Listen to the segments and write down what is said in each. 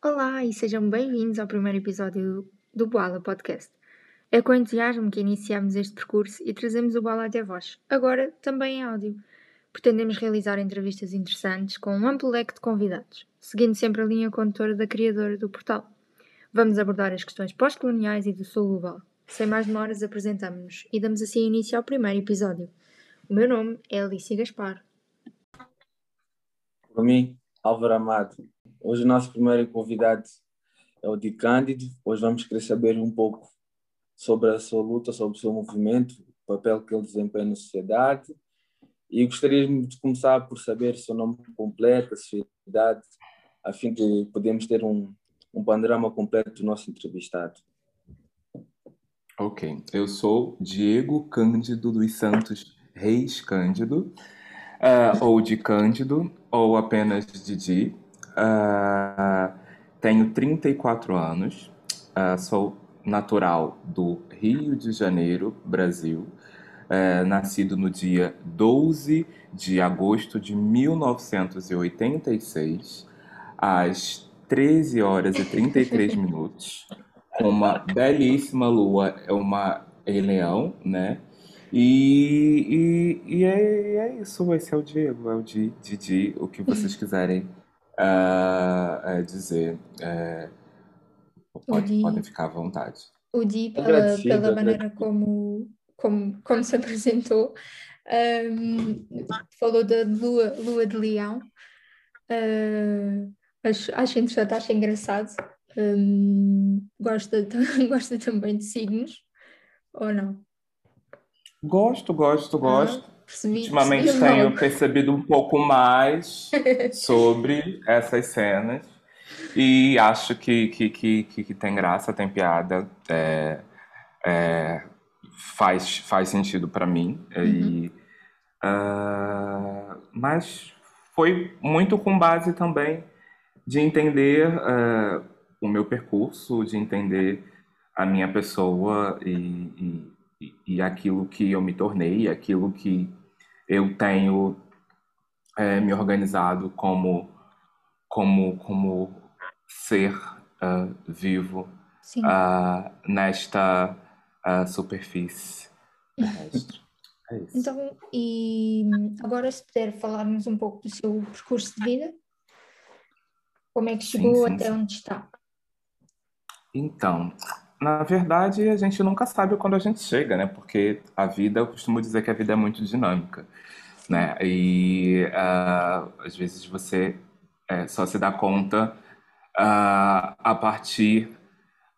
Olá e sejam bem-vindos ao primeiro episódio do Boala Podcast. É com entusiasmo que iniciamos este percurso e trazemos o Boala até vós, agora também em áudio. Pretendemos realizar entrevistas interessantes com um amplo leque de convidados, seguindo sempre a linha condutora da criadora do portal. Vamos abordar as questões pós-coloniais e do sul global. Sem mais demoras, apresentamos-nos e damos assim início ao primeiro episódio. O meu nome é Alicia Gaspar. Para mim, Álvaro Amado. Hoje o nosso primeiro convidado é o Di Cândido. Hoje vamos querer saber um pouco sobre a sua luta, sobre o seu movimento, o papel que ele desempenha na sociedade. E gostaríamos de começar por saber seu nome completo, a sua idade, a fim de podermos ter um, um panorama completo do nosso entrevistado. Ok, eu sou Diego Cândido dos Santos Reis Cândido, uh, ou de Cândido, ou apenas Didi. Uh, tenho 34 anos, uh, sou natural do Rio de Janeiro, Brasil, uh, nascido no dia 12 de agosto de 1986, às 13 horas e 33 minutos, com uma belíssima lua, é uma em leão, né? E, e, e é, é, isso, esse é o Diego, é o Didi, o que vocês quiserem uh, dizer. Uh, pode, podem ficar à vontade. O Di, pela, pela maneira como, como, como se apresentou, um, falou da lua, lua de leão. Uh, acho, acho interessante, acho engraçado. Um, gosta, gosta também de signos, ou não? Gosto, gosto, gosto. Ah, percebi, Ultimamente percebi tenho percebido um pouco mais sobre essas cenas e acho que, que, que, que, tem graça, tem piada, é, é, faz, faz sentido para mim. Uhum. E, uh, mas foi muito com base também de entender uh, o meu percurso, de entender a minha pessoa e, e e, aquilo que eu me tornei, aquilo que eu tenho é, me organizado como como como ser uh, vivo uh, nesta uh, superfície terrestre. É então, e agora se puder falar-nos um pouco do seu percurso de vida, como é que chegou sim, sim, até sim. onde está? Então, na verdade, a gente nunca sabe quando a gente chega, né? Porque a vida, eu costumo dizer que a vida é muito dinâmica, né? E uh, às vezes você é, só se dá conta uh, a partir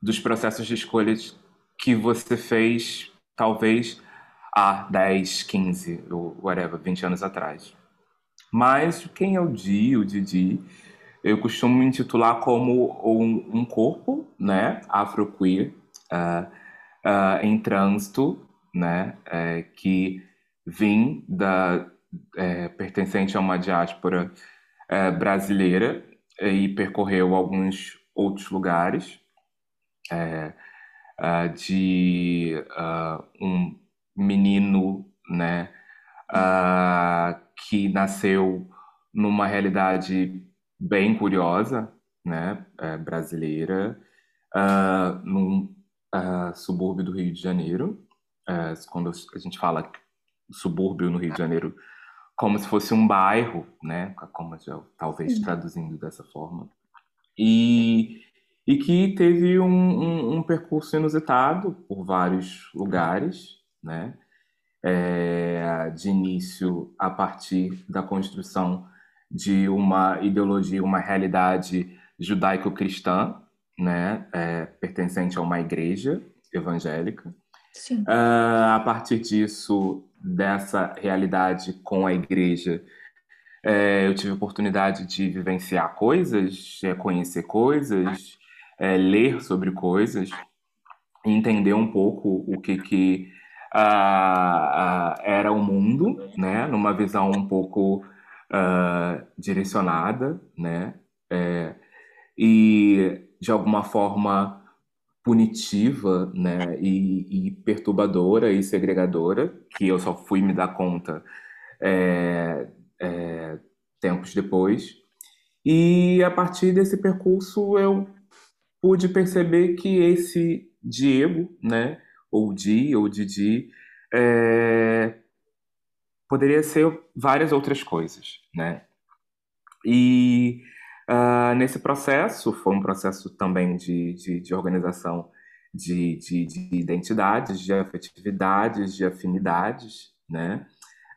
dos processos de escolhas que você fez, talvez há 10, 15, ou whatever, 20 anos atrás. Mas quem é o Di, o Didi, eu costumo me intitular como um, um corpo, né, afroqueer, uh, uh, em trânsito, né, é, que vim da é, pertencente a uma diáspora é, brasileira e percorreu alguns outros lugares, uh, de um menino, né, que nasceu numa realidade bem curiosa, né, é, brasileira, uh, num uh, subúrbio do Rio de Janeiro. Uh, quando a gente fala subúrbio no Rio de Janeiro, como se fosse um bairro, né, como já, talvez traduzindo dessa forma, e, e que teve um, um, um percurso inusitado por vários lugares, né, é, de início a partir da construção de uma ideologia, uma realidade judaico-cristã, né, é, pertencente a uma igreja evangélica. Sim. Uh, a partir disso, dessa realidade com a igreja, é, eu tive a oportunidade de vivenciar coisas, é, conhecer coisas, é, ler sobre coisas, entender um pouco o que, que uh, uh, era o mundo, né, numa visão um pouco uh, direcionada, né? É, e de alguma forma punitiva, né? E, e, perturbadora e segregadora, que eu só fui me dar conta é, é, tempos depois. E a partir desse percurso eu pude perceber que esse Diego, né, ou Di, ou Didi, é, poderia ser várias outras coisas, né? E uh, nesse processo, foi um processo também de, de, de organização de, de, de, identidades, de afetividades, de afinidades, né?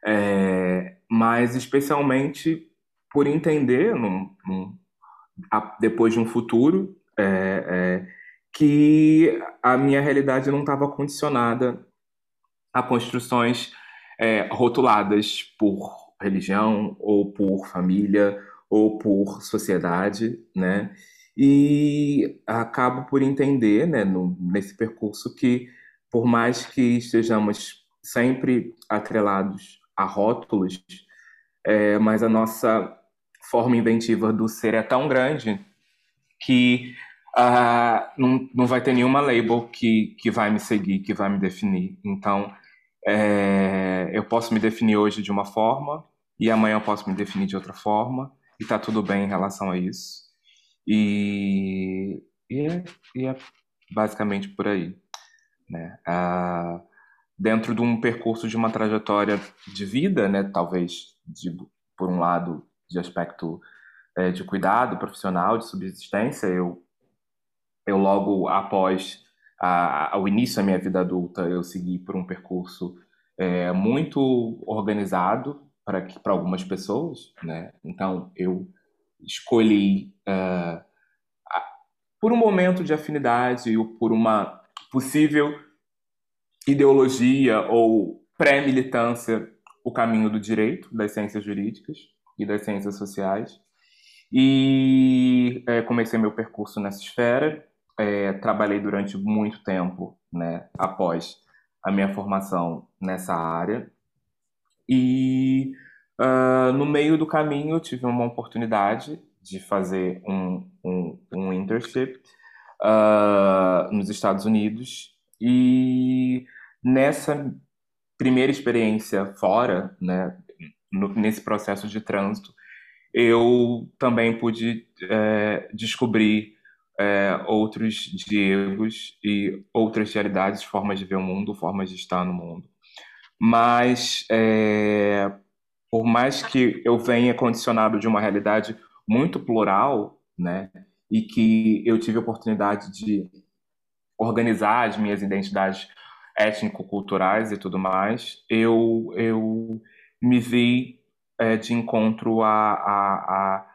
É, mas especialmente por entender, num, num, a, depois de um futuro, é, é, que a minha realidade não estava condicionada a construções é, rotuladas por religião ou por família ou por sociedade, né? E acabo por entender, né, no, nesse percurso que por mais que estejamos sempre atrelados a rótulos, é, mas a nossa forma inventiva do ser é tão grande que uh, não, não vai ter nenhuma label que, que vai me seguir, que vai me definir. Então, é, eu posso me definir hoje de uma forma e amanhã eu posso me definir de outra forma e tá tudo bem em relação a isso. E, e, é, e é basicamente por aí. Né? Uh, dentro de um percurso de uma trajetória de vida, né, talvez de, por um lado de aspecto é, de cuidado profissional, de subsistência, eu, eu logo após a, o início da minha vida adulta, eu segui por um percurso é, muito organizado para algumas pessoas, né? Então, eu escolhi, uh, por um momento de afinidade ou por uma possível ideologia ou pré-militância, o caminho do direito, das ciências jurídicas e das ciências sociais. E é, comecei meu percurso nessa esfera. É, trabalhei durante muito tempo, né, após a minha formação nessa área. E uh, no meio do caminho eu tive uma oportunidade de fazer um, um, um internship uh, nos Estados Unidos. E nessa primeira experiência fora, né, no, nesse processo de trânsito, eu também pude é, descobrir é, outros Diegos e outras realidades, formas de ver o mundo, formas de estar no mundo. Mas, é, por mais que eu venha condicionado de uma realidade muito plural, né, e que eu tive a oportunidade de organizar as minhas identidades étnico-culturais e tudo mais, eu, eu me vi é, de encontro a, a, a,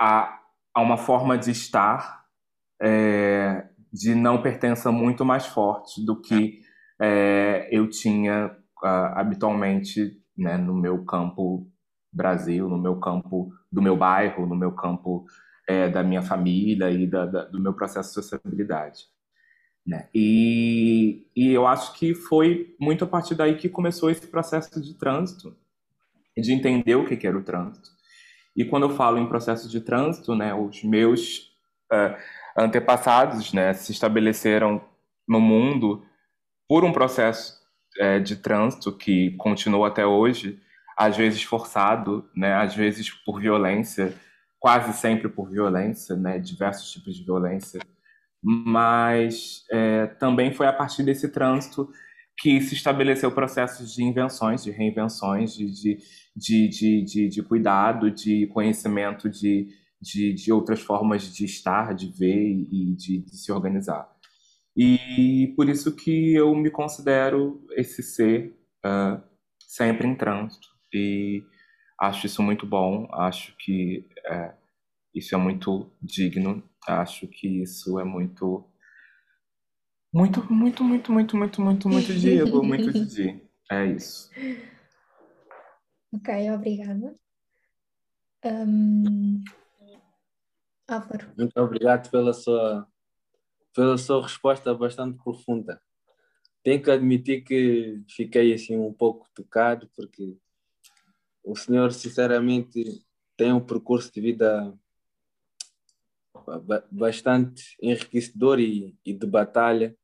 a, uma forma de estar é, de não pertença muito mais forte do que é, eu tinha uh, habitualmente né, no meu campo Brasil, no meu campo do meu bairro, no meu campo é, da minha família e da, da, do meu processo de sociabilidade. Né? E, e eu acho que foi muito a partir daí que começou esse processo de trânsito de entender o que era o trânsito. E quando eu falo em processo de trânsito, né, os meus uh, antepassados né, se estabeleceram no mundo por um processo uh, de trânsito que continua até hoje, às vezes forçado, né, às vezes por violência, quase sempre por violência, né, diversos tipos de violência, mas é, também foi a partir desse trânsito que se estabeleceu processos de invenções, de reinvenções, de, de, de, de, de, cuidado, de conhecimento de, de, de outras formas de estar, de ver e de, de se organizar. E por isso que eu me considero esse ser uh, sempre em trânsito. E acho isso muito bom, acho que uh, isso é muito digno, acho que isso é muito muito, muito, muito, muito, muito, muito, muito Diego, muito Didi. É isso. Ok, obrigada. Um... Álvaro. Muito obrigado pela sua, pela sua resposta bastante profunda. Tenho que admitir que fiquei assim um pouco tocado, porque o senhor, sinceramente, tem um percurso de vida bastante enriquecedor e, e de batalha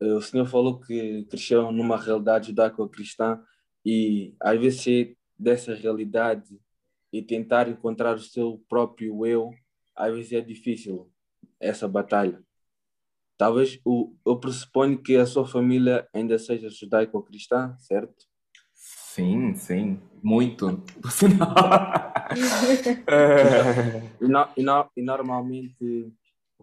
eh, o senhor falou que cresceu numa realidade judaico-cristã e às vezes dessa realidade e tentar encontrar o seu próprio eu, às vezes é difícil essa batalha. Talvez o, eu pressuponho que a sua família ainda seja judaico-cristã, certo? Sim, sim, muito, por sinal. é... e, no, e, no, e, normalmente,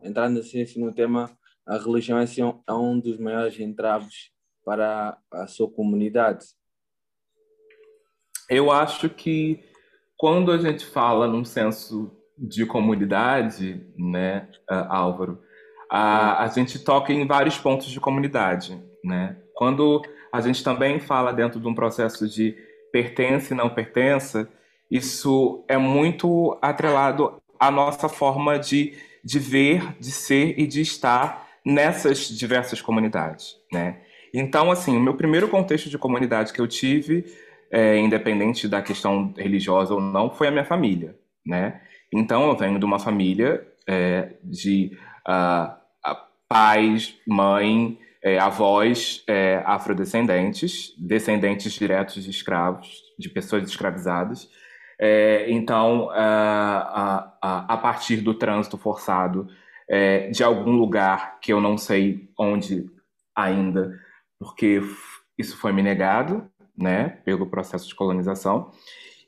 entrando assim, assim, no tema, a religião é, assim, é um dos maiores entraves para a sua comunidade. Eu acho que quando a gente fala num senso de comunidade, né, Álvaro, a, a gente toca em vários pontos de comunidade, né? Quando a gente também fala dentro de um processo de pertence e não pertença, isso é muito atrelado à nossa forma de, de ver, de ser e de estar nessas diversas comunidades, né? Então, assim, o meu primeiro contexto de comunidade que eu tive, é, independente da questão religiosa ou não, foi a minha família, né? Então, eu venho de uma família é, de uh, pais, mãe, é, avós é, afrodescendentes, descendentes diretos de escravos, de pessoas escravizadas. É, então, a, a, a, partir do trânsito forçado é, de algum lugar que eu não sei onde ainda, porque isso foi me negado, né, pelo processo de colonização,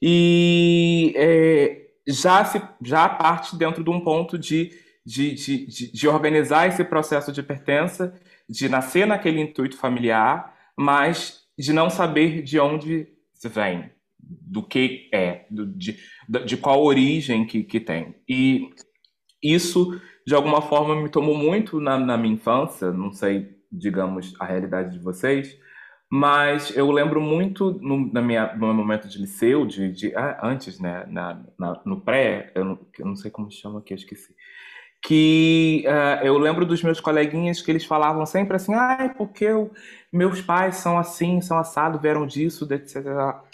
e é, já se já parte dentro de um ponto de de, de, de, de organizar esse processo de pertença, de nascer naquele intuito familiar, mas de não saber de onde vem, do que é, do, de, de qual origem que, que tem. E isso, de alguma forma, me tomou muito na, na minha infância, não sei, digamos, a realidade de vocês, mas eu lembro muito no, na minha, no meu momento de liceu, de, de ah, antes, né, na, na, no pré, eu não, eu não sei como chama aqui, eu esqueci que uh, eu lembro dos meus coleguinhas que eles falavam sempre assim, ah, porque eu, meus pais são assim, são assados, vieram disso, etc.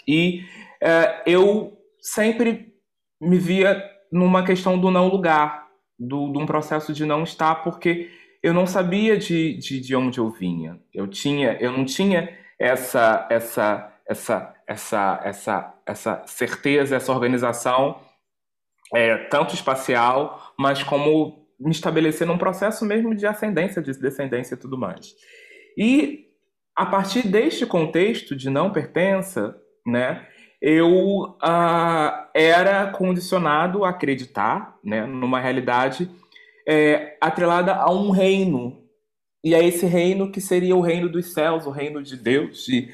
E uh, eu sempre me via numa questão do não lugar, do, de um processo de não estar, porque eu não sabia de, de, de onde eu vinha. Eu tinha, eu não tinha essa essa essa essa essa essa certeza, essa organização é, tanto espacial, mas como me estabelecer num processo mesmo de ascendência, de descendência e tudo mais. E a partir deste contexto de não pertença, né, eu uh, era condicionado a acreditar né, numa realidade é, atrelada a um reino. E a esse reino que seria o reino dos céus, o reino de Deus. E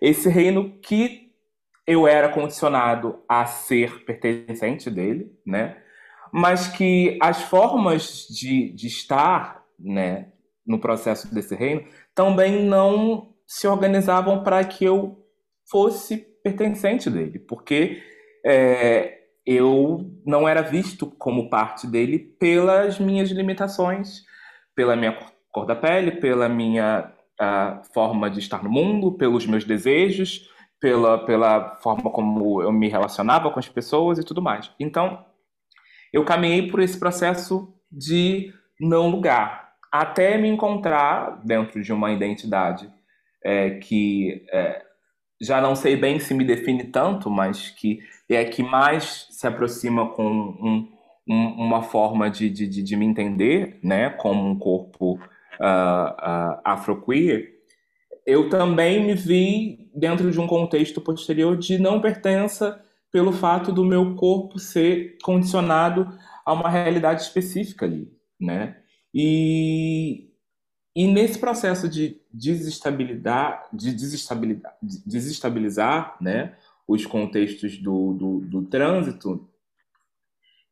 esse reino que eu era condicionado a ser pertencente dele, né? Mas que as formas de, de estar né, no processo desse reino também não se organizavam para que eu fosse pertencente dele, porque é, eu não era visto como parte dele pelas minhas limitações, pela minha cor da pele, pela minha forma de estar no mundo, pelos meus desejos, pela, pela forma como eu me relacionava com as pessoas e tudo mais. Então, eu caminhei por esse processo de não lugar, até me encontrar dentro de uma identidade é, que é, já não sei bem se me define tanto, mas que é que mais se aproxima com um, um, uma forma de, de, de, me entender, né, como um corpo uh, uh, afroqueer, eu também me vi dentro de um contexto posterior de não pertença pelo fato do meu corpo ser condicionado a uma realidade específica ali, né? E, e nesse processo de desestabilizar, de desestabilizar, desestabilizar né, os contextos do, do, do trânsito,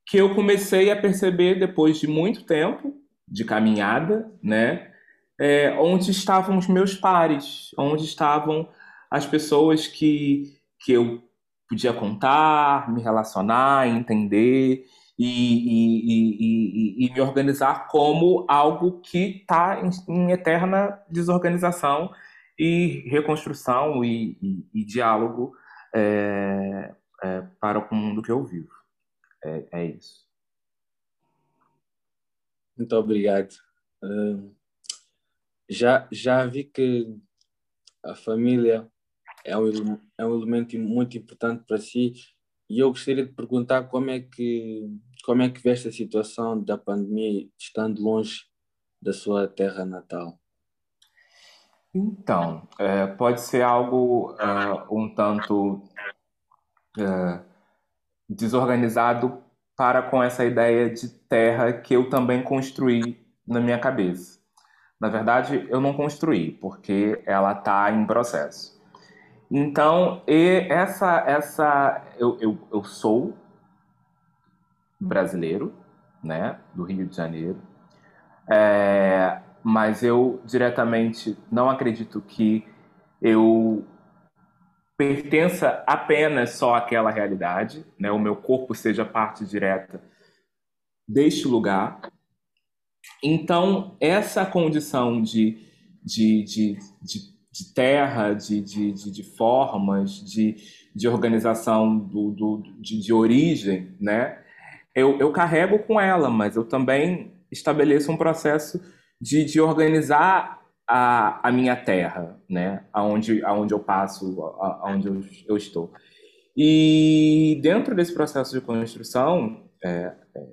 que eu comecei a perceber depois de muito tempo de caminhada, né, é, onde estavam os meus pares, onde estavam as pessoas que, que eu podia contar, me relacionar, entender e, e, e, e me organizar como algo que está em, em, eterna desorganização e reconstrução e, diálogo é, é, para o mundo que eu vivo. É, é isso. Muito obrigado. Uh, já, já vi que a família é um, é um elemento muito importante para si E eu gostaria de perguntar como é que como é que vê esta situação da pandemia estando longe da sua terra natal? Então, é, pode ser algo uh, um tanto uh, desorganizado para com essa ideia de terra que eu também construí na minha cabeça. Na verdade, eu não construí, porque ela está em processo. Então, essa, essa eu, eu, eu sou brasileiro, né, do Rio de Janeiro, é, mas eu diretamente não acredito que eu pertença apenas só àquela realidade, né, o meu corpo seja parte direta deste lugar. Então, essa condição de, de, de, de, de terra, de, de, de, formas, de, de organização do, do, de, de origem, né? Eu, eu carrego com ela, mas eu também estabeleço um processo de, de organizar a, a minha terra, né? Aonde, aonde eu passo, aonde eu, eu estou. E dentro desse processo de construção, é, é,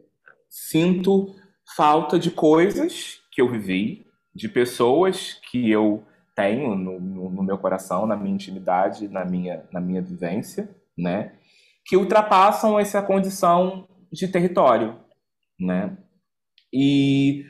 sinto falta de coisas que eu vivi, de pessoas que eu tenho no, no, meu coração, na minha intimidade, na minha, na minha vivência, né? Que ultrapassam essa condição de território, né? E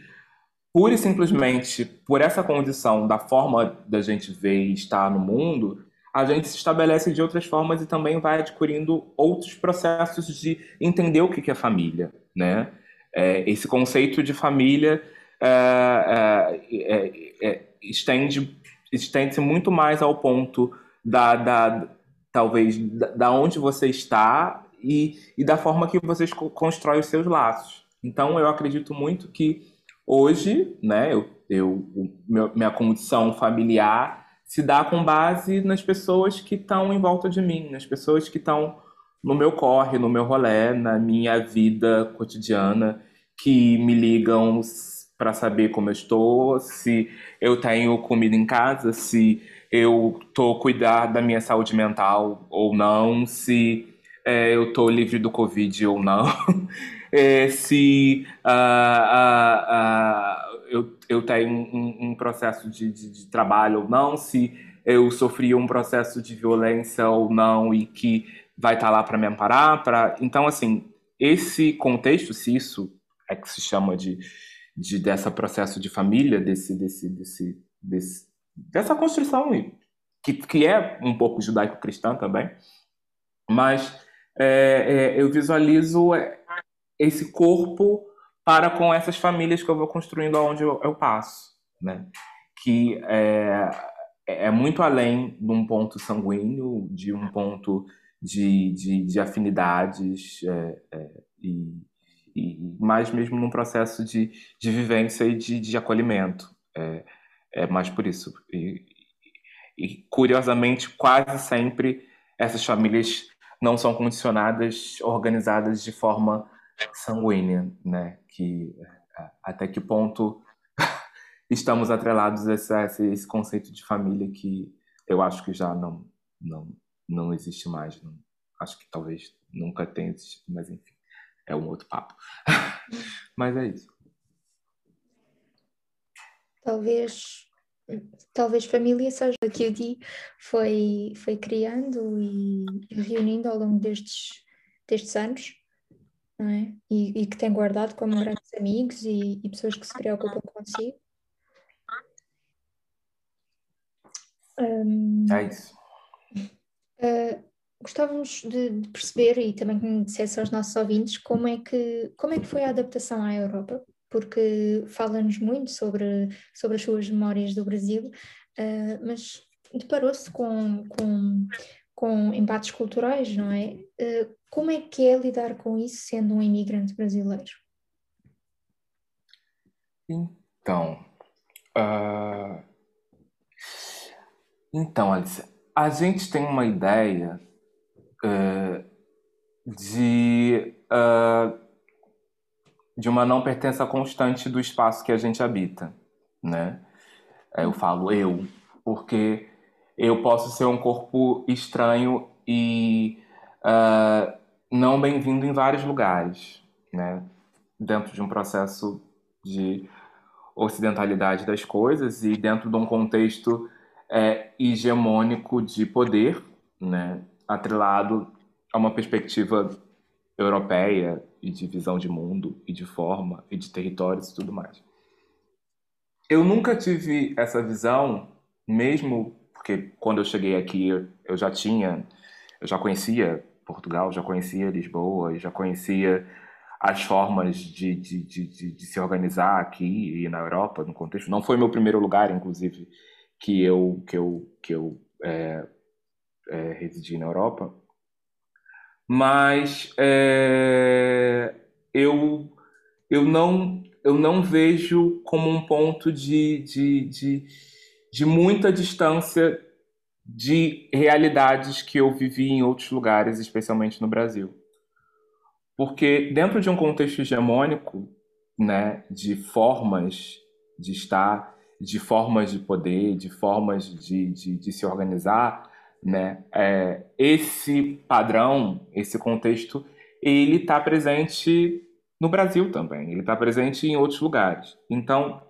pura e simplesmente por essa condição da forma da gente ver e estar no mundo, a gente se estabelece de outras formas e também vai adquirindo outros processos de entender o que é família, né? É, esse conceito de família é, é, é, é estende estende-se muito mais ao ponto da, da talvez da, da, onde você está e, e da forma que você constrói os seus laços. Então eu acredito muito que hoje, né, eu, eu meu, minha condição familiar se dá com base nas pessoas que estão em volta de mim, nas pessoas que estão no meu corre, no meu rolê, na minha vida cotidiana, que me ligam para saber como eu estou, se eu tenho comida em casa, se eu estou cuidar da minha saúde mental ou não, se é, eu estou livre do Covid ou não, é, se uh, uh, uh, eu, eu tenho um, um processo de, de, de, trabalho ou não, se eu sofri um processo de violência ou não e que vai estar tá lá para me amparar. Pra... Então, assim, esse contexto, se isso é que se chama de, de dessa processo de família, desse, desse, desse, desse dessa construção que, que é um pouco judaico-cristã também, mas é, é, eu visualizo esse corpo para com essas famílias que eu vou construindo aonde eu, eu passo, né? Que é, é muito além de um ponto sanguíneo, de um ponto de, de, de afinidades é, é, e, e mais mesmo num processo de, de vivência e de, de acolhimento. É, é mais por isso. E, e, curiosamente, quase sempre essas famílias não são condicionadas, organizadas de forma sanguínea, né? Que até que ponto estamos atrelados a esse, esse, conceito de família que eu acho que já não não não existe mais. Não, acho que talvez nunca tenha existido, mas enfim é um outro papo. Mas é isso. Talvez, talvez família seja o que o Di foi, foi criando e reunindo ao longo destes, destes anos, não é? E, e que tem guardado como grandes amigos e, e pessoas que se preocupam consigo. Um, é isso. Uh, gostávamos de, de, perceber e também que me dissesse aos nossos ouvintes como é que, como é que foi a adaptação à Europa, porque fala-nos muito sobre, sobre as suas memórias do Brasil, uh, mas deparou-se com, com, com embates culturais, não é? Uh, como é que é lidar com isso sendo um imigrante brasileiro? Então, uh... então, Alice, a gente tem uma ideia de, uh, de uma não pertença constante do espaço que a gente habita, né? Eu falo eu, porque eu posso ser um corpo estranho e uh, não bem-vindo em vários lugares, né? Dentro de um processo de ocidentalidade das coisas e dentro de um contexto é, hegemônico de poder, né? Atrelado a uma perspectiva europeia e de visão de mundo e de forma e de territórios e tudo mais. Eu nunca tive essa visão, mesmo porque quando eu cheguei aqui eu já tinha, eu já conhecia Portugal, já conhecia Lisboa, já conhecia as formas de, de, de, de, se organizar aqui e na Europa, no contexto. Não foi meu primeiro lugar, inclusive, que eu que eu que eu é, é, residi na Europa, mas é, eu eu não eu não vejo como um ponto de, de, de, de muita distância de realidades que eu vivi em outros lugares, especialmente no Brasil. Porque dentro de um contexto hegemônico, né, de formas de estar, de formas de poder, de formas de, de, de se organizar, né, é, esse padrão, esse contexto, ele está presente no Brasil também, ele está presente em outros lugares. Então,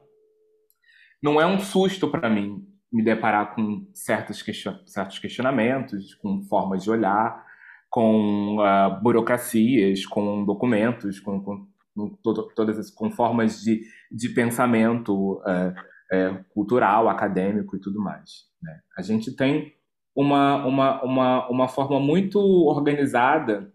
não é um susto para mim me deparar com certos, question certos questionamentos, com formas de olhar, com uh, burocracias, com documentos, com, com, todas as, com formas de, de pensamento uh, uh, cultural, acadêmico e tudo mais. Né? A gente tem uma, uma, uma, uma forma muito organizada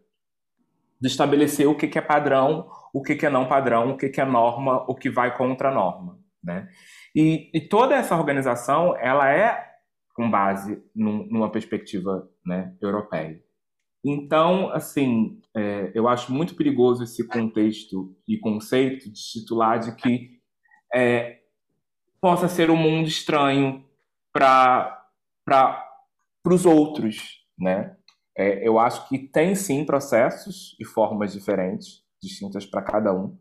de estabelecer o que, que é padrão, o que, que é não padrão, o que, que é norma, o que vai contra a norma. Né? E, e toda essa organização ela é com base num, numa perspectiva né, europeia. Então, assim, é, eu acho muito perigoso esse contexto e conceito de titular de que é, possa ser um mundo estranho para os outros, né? É, eu acho que tem sim processos e formas diferentes, distintas para cada um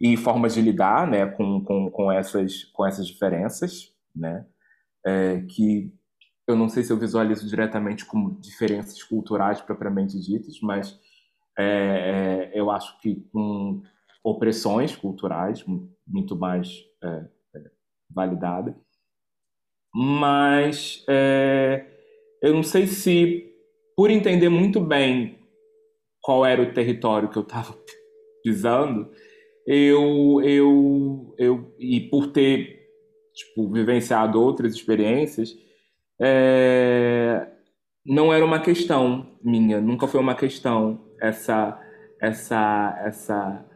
e formas de lidar né, com, com, com, essas, com essas diferenças, né, é, que eu não sei se eu visualizo diretamente como diferenças culturais propriamente ditas, mas é, é, eu acho que com opressões culturais muito mais é, é, validadas. Mas é, eu não sei se, por entender muito bem qual era o território que eu estava pisando, eu, eu, eu e por ter tipo, vivenciado outras experiências, é, não era uma questão minha, nunca foi uma questão essa essa essa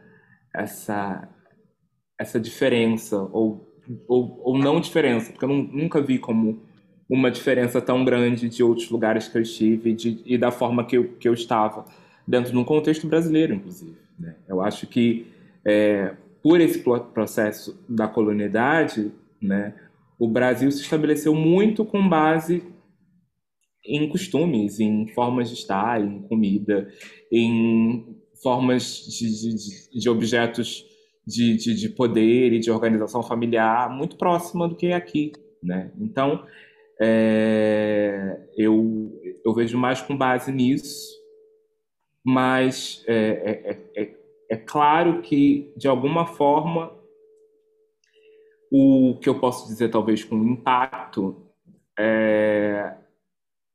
essa essa diferença ou ou, ou não diferença, porque eu não, nunca vi como uma diferença tão grande de outros lugares que eu estive de, e da forma que eu, que eu estava dentro de um contexto brasileiro, inclusive. Né? Eu acho que é, por esse processo da colonialidade, né, o Brasil se estabeleceu muito com base em costumes, em formas de estar, em comida, em formas de, de, de objetos de, de, de, poder e de organização familiar muito próxima do que é aqui, né? Então, é, eu, eu vejo mais com base nisso, mas é, é, é é claro que, de alguma forma, o que eu posso dizer, talvez, com impacto, é,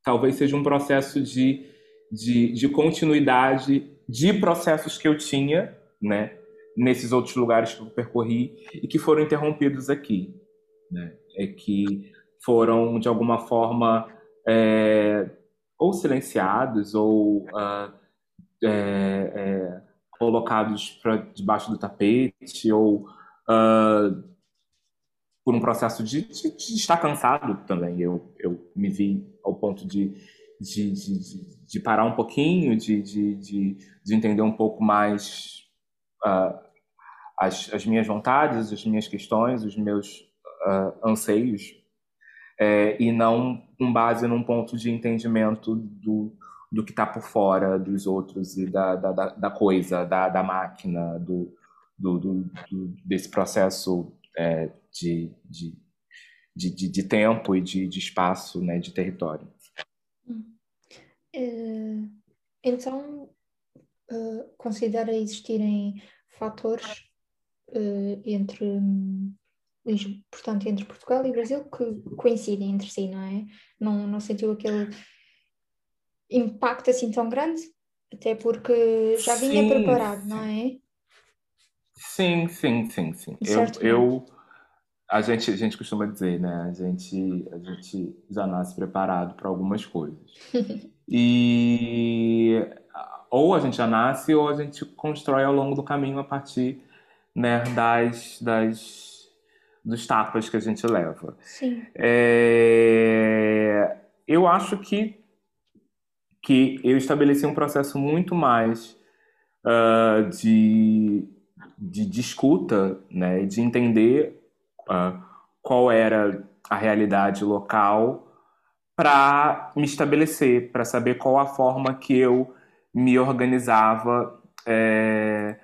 talvez seja um processo de, de, de, continuidade de processos que eu tinha, né, nesses outros lugares que eu percorri e que foram interrompidos aqui, né, é que foram de alguma forma é, ou silenciados ou uh, é, colocados para debaixo do tapete ou uh, por um processo de, de, de, estar cansado também. Eu, eu me vi ao ponto de, de, de, de parar um pouquinho, de, de, de, de entender um pouco mais uh, as, as minhas vontades, as minhas questões, os meus uh, anseios, é, e não com base num ponto de entendimento do, do que está por fora dos outros e da, da, da coisa, da, da máquina, do, do, do, desse processo é, de, de, de, de, tempo e de, de espaço, né, de território. É, então, uh, considera existirem fatores uh, entre, portanto, entre Portugal e Brasil que coincidem entre si, não é? Não, não sentiu aquele impacto assim tão grande? Até porque já vinha sim, preparado, não é? Sim, sim, sim, sim. Eu, eu, a gente, a gente costuma dizer, né? A gente, a gente já nasce preparado para algumas coisas. e ou a gente já nasce ou a gente constrói ao longo do caminho a partir né, das, das dos tapas que a gente leva. Sim. É, eu acho que que eu estabeleci um processo muito mais uh, de, de, de, escuta, né, de entender uh, qual era a realidade local para me estabelecer, para saber qual a forma que eu me organizava é,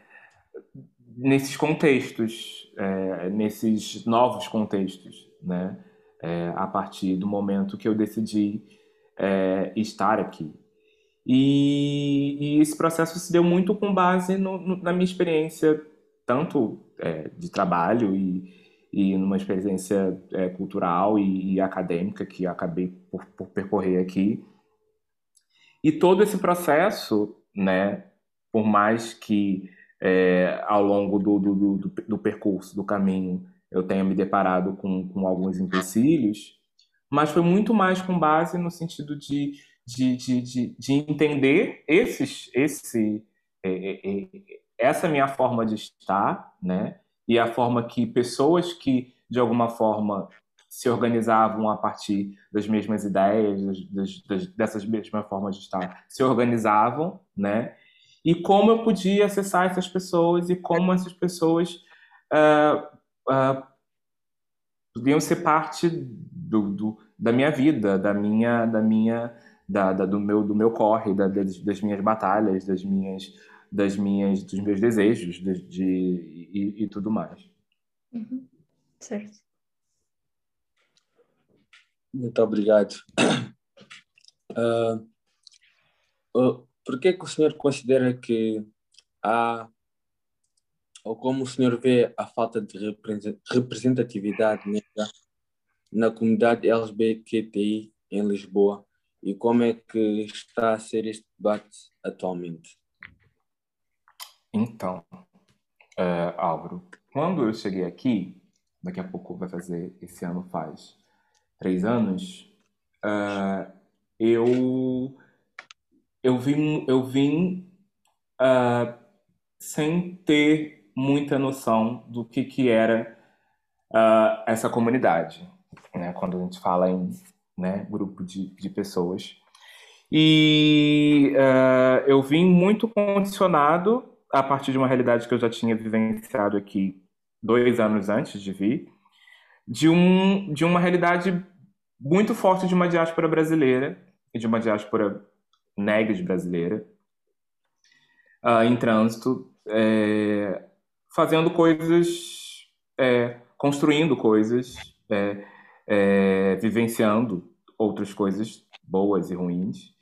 nesses contextos, é, nesses novos contextos, né? É, a partir do momento que eu decidi é, estar aqui. E, e, esse processo se deu muito com base no, no, na minha experiência, tanto é, de trabalho e, e numa experiência é, cultural e, e, acadêmica que acabei por, por, percorrer aqui. E todo esse processo, né, por mais que é, ao longo do, do, do, do, percurso, do caminho, eu tenha me deparado com, com alguns empecilhos, mas foi muito mais com base no sentido de de, de, de, de entender esses, esse, é, é, é, essa minha forma de estar, né? E a forma que pessoas que, de alguma forma, se organizavam a partir das mesmas ideias, das, das, dessas mesmas formas de estar, se organizavam, né? E como eu podia acessar essas pessoas e como essas pessoas uh, uh, podiam ser parte do, do, da minha vida, da minha, da minha da, da, do meu do meu corre, da, das, das, minhas batalhas, das minhas das minhas dos meus desejos, de, de e, e, tudo mais. Uhum. Certo. Muito obrigado. Uh, por que, que o senhor considera que há ou como o senhor vê a falta de representatividade negra na comunidade LGBTI em Lisboa e como é que está a ser este debate atualmente? Então, uh, Álvaro, quando eu cheguei aqui, daqui a pouco vai fazer, esse ano faz três anos, uh, eu, eu vim, eu vim uh, sem ter muita noção do que, que era essa comunidade. Né? Quando a gente fala em né, grupo de, de pessoas. E uh, eu vim muito condicionado a partir de uma realidade que eu já tinha vivenciado aqui dois anos antes de vir, de, um, de uma realidade muito forte de uma diáspora brasileira e de uma diáspora negra brasileira uh, em trânsito, é, fazendo coisas, é, construindo coisas, é, é, vivenciando outras coisas boas e ruins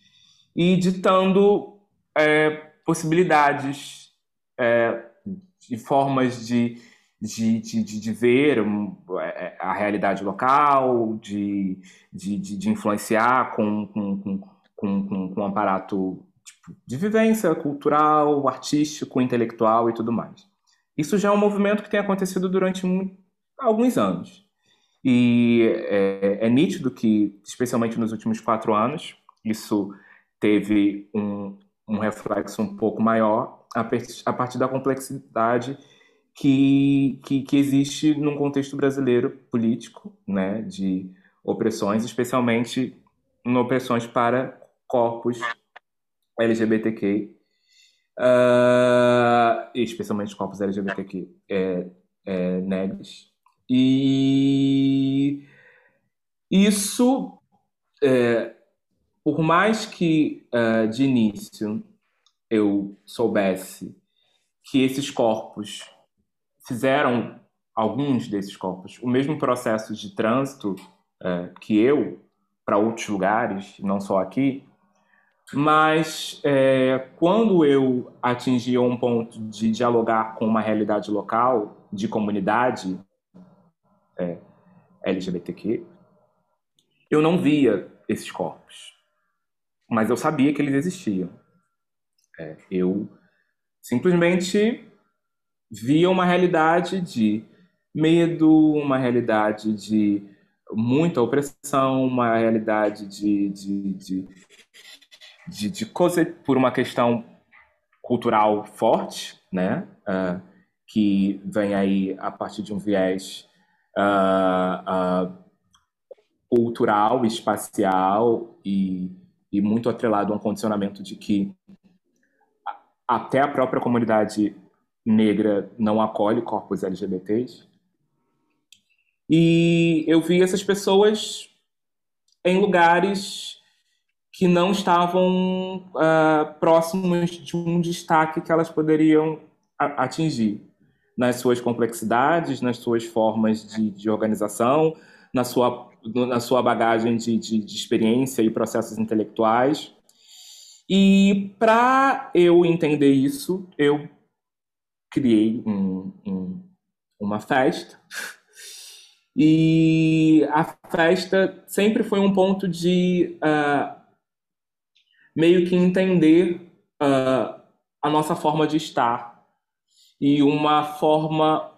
e ditando é, possibilidades é, e formas de, de, de, de ver é, a realidade local, de, de, de influenciar com, com, com, com, com um aparato tipo, de vivência cultural, artístico, intelectual e tudo mais. Isso já é um movimento que tem acontecido durante alguns anos. E é, é nítido que, especialmente nos últimos quatro anos, isso teve um, um reflexo um pouco maior a, a partir da complexidade que, que, que, existe num contexto brasileiro político, né, de opressões, especialmente em opressões para corpos LGBTQ, uh, ah, especialmente corpos LGBTQ é, é, negros, e isso, é, por mais que é, de início eu soubesse que esses corpos fizeram, alguns desses corpos, o mesmo processo de trânsito é, que eu para outros lugares, não só aqui, Mas é, quando eu atingia um ponto de dialogar com uma realidade local, de comunidade é, LGBTQ, eu não via esses corpos, mas eu sabia que eles existiam. É, eu simplesmente via uma realidade de medo, uma realidade de muita opressão, uma realidade de, de, de, de, de por uma questão cultural forte, né? Uh, que vem aí a partir de um viés uh, uh, cultural, espacial e, e muito atrelado a um condicionamento de que até a própria comunidade negra não acolhe corpos LGBTs. E eu vi essas pessoas em lugares que não estavam uh, próximos de um destaque que elas poderiam atingir nas suas complexidades, nas suas formas de, de organização, na sua, na sua bagagem de, de, de experiência e processos intelectuais. E para eu entender isso, eu criei um, um, uma festa. E a festa sempre foi um ponto de uh, meio que entender uh, a nossa forma de estar. E uma forma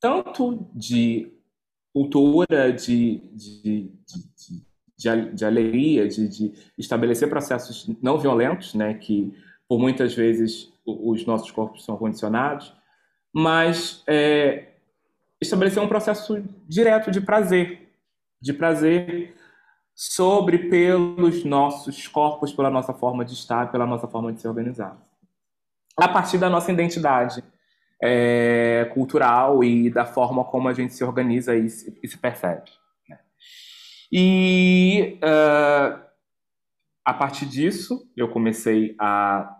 tanto de cultura, de, de, de, de, alegria, de, de estabelecer processos não violentos, né, que por muitas vezes os nossos corpos são condicionados, mas é, estabelecer um processo direto de prazer, de prazer sobre pelos nossos corpos, pela nossa forma de estar, pela nossa forma de se organizar. A partir da nossa identidade é, cultural e da forma como a gente se organiza e se, e se percebe. Né? E uh, a partir disso, eu comecei a,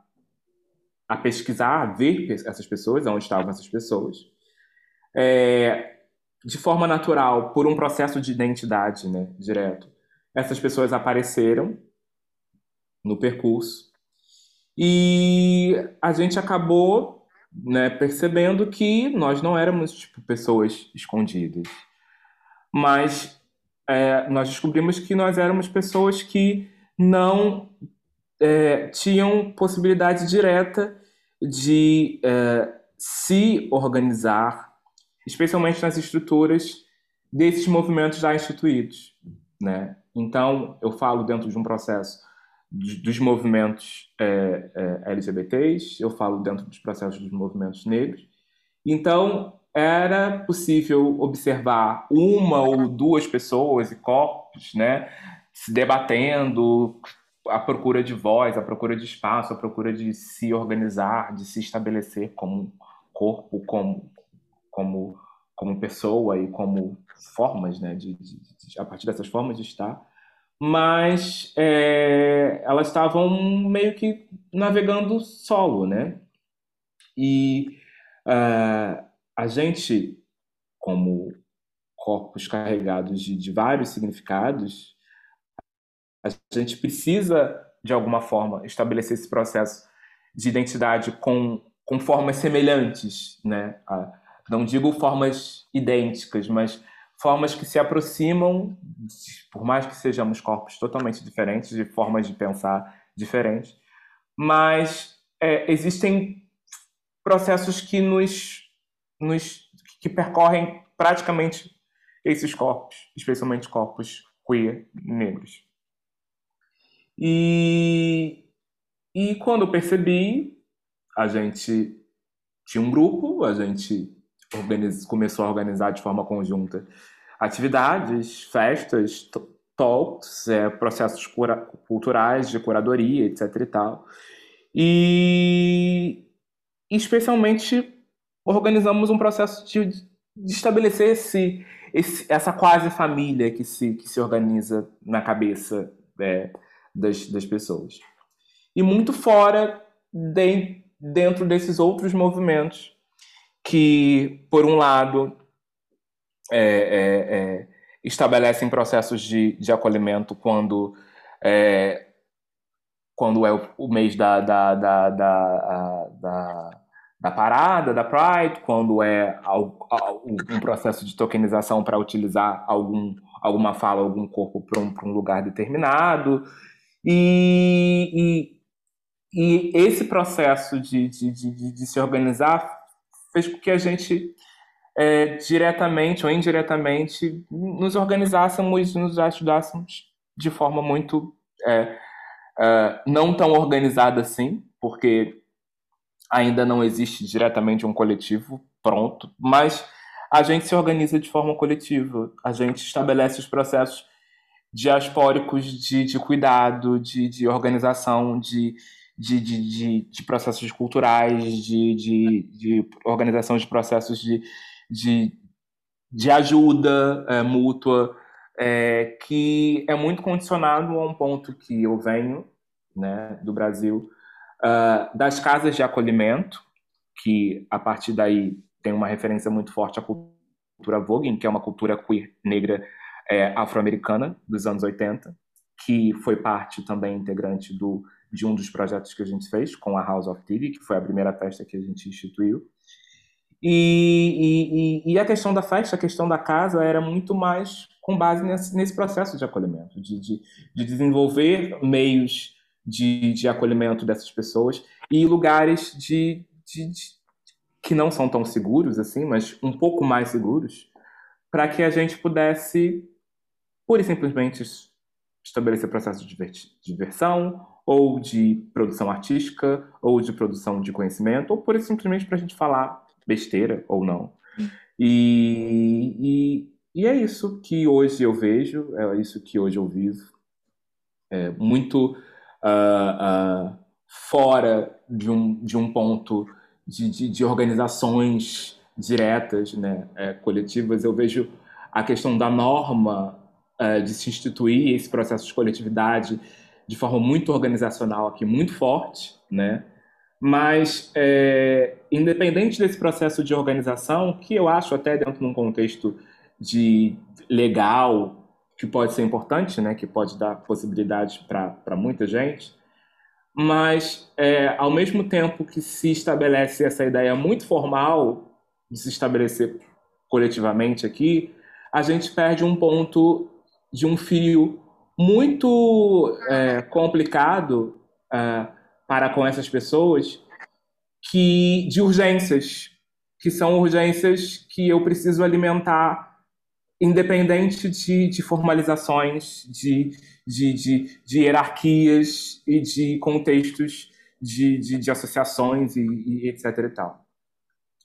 a pesquisar, a ver essas pessoas, onde estavam essas pessoas, é, de forma natural, por um processo de identidade né, direto. Essas pessoas apareceram no percurso e a gente acabou né, percebendo que nós não éramos tipo pessoas escondidas, mas é, nós descobrimos que nós éramos pessoas que não é, tinham possibilidade direta de é, se organizar, especialmente nas estruturas desses movimentos já instituídos, né? Então, eu falo dentro de um processo dos movimentos é, é, LGBTs, eu falo dentro dos processos dos movimentos negros. Então, era possível observar uma ou duas pessoas e corpos né, se debatendo, à procura de voz, à procura de espaço, à procura de se organizar, de se estabelecer como corpo, como, como, como pessoa e como formas, né, de, de, de, a partir dessas formas de estar mas é, elas estavam meio que navegando solo, né? E uh, a gente, como corpos carregados de, de, vários significados, a gente precisa, de alguma forma, estabelecer esse processo de identidade com, com formas semelhantes, né? Uh, não digo formas idênticas, mas formas que se aproximam, por mais que sejamos corpos totalmente diferentes, de formas de pensar diferentes, mas é, existem processos que nos, nos que percorrem praticamente esses corpos, especialmente corpos queer negros. E, e quando eu percebi, a gente tinha um grupo, a gente começou a organizar de forma conjunta atividades, festas, talks, é, processos culturais de curadoria, etc. e tal. E especialmente organizamos um processo de, de estabelecer esse, esse, essa quase família que se, que se organiza na cabeça é, das, das pessoas. E muito fora de, dentro desses outros movimentos que, por um lado, é, é, é, estabelecem processos de, de acolhimento quando é, quando é o, o mês da, da, da, da, da, da, parada, da Pride, quando é um processo de tokenização para utilizar algum, alguma fala, algum corpo para um, um lugar determinado. E, e, e esse processo de, de, de, de, se organizar fez com que a gente, é, diretamente ou indiretamente, nos organizássemos, nos ajudássemos de forma muito é, é, não tão organizada assim, porque ainda não existe diretamente um coletivo pronto, mas a gente se organiza de forma coletiva, a gente estabelece os processos diaspóricos de, de cuidado, de, de organização, de, de, de, de, processos culturais, de, de, de organização de processos de, de, de ajuda é, mútua, é, que é muito condicionado a um ponto que eu venho né, do Brasil, uh, das casas de acolhimento, que a partir daí tem uma referência muito forte à cultura voguing, que é uma cultura queer negra é, afro-americana dos anos 80, que foi parte também integrante do, de um dos projetos que a gente fez com a House of Tiggy, que foi a primeira festa que a gente instituiu. E, e, e, a questão da festa, a questão da casa, era muito mais com base nesse, nesse processo de acolhimento, de, de, de desenvolver meios de, de, acolhimento dessas pessoas e lugares de, que não são tão seguros assim, mas um pouco mais seguros, para que a gente pudesse pura e simplesmente estabelecer processos de diversão, ou de produção artística, ou de produção de conhecimento, ou e simplesmente para a gente falar besteira ou não. E, e, e, é isso que hoje eu vejo, é isso que hoje eu vivo. É muito uh, uh, fora de um, de um ponto de, de, de organizações diretas, né, é, coletivas. Eu vejo a questão da norma uh, de se instituir esse processo de coletividade de forma muito organizacional aqui, muito forte, né? Mas, é, independente desse processo de organização, que eu acho até dentro de um contexto de legal, que pode ser importante, né? Que pode dar possibilidades para muita gente, mas, é, ao mesmo tempo que se estabelece essa ideia muito formal de se estabelecer coletivamente aqui, a gente perde um ponto de um fio muito é, complicado é, para com essas pessoas que de urgências que são urgências que eu preciso alimentar independente de, de formalizações de, de, de, de, hierarquias e de contextos de, de, de associações e, e, etc e tal.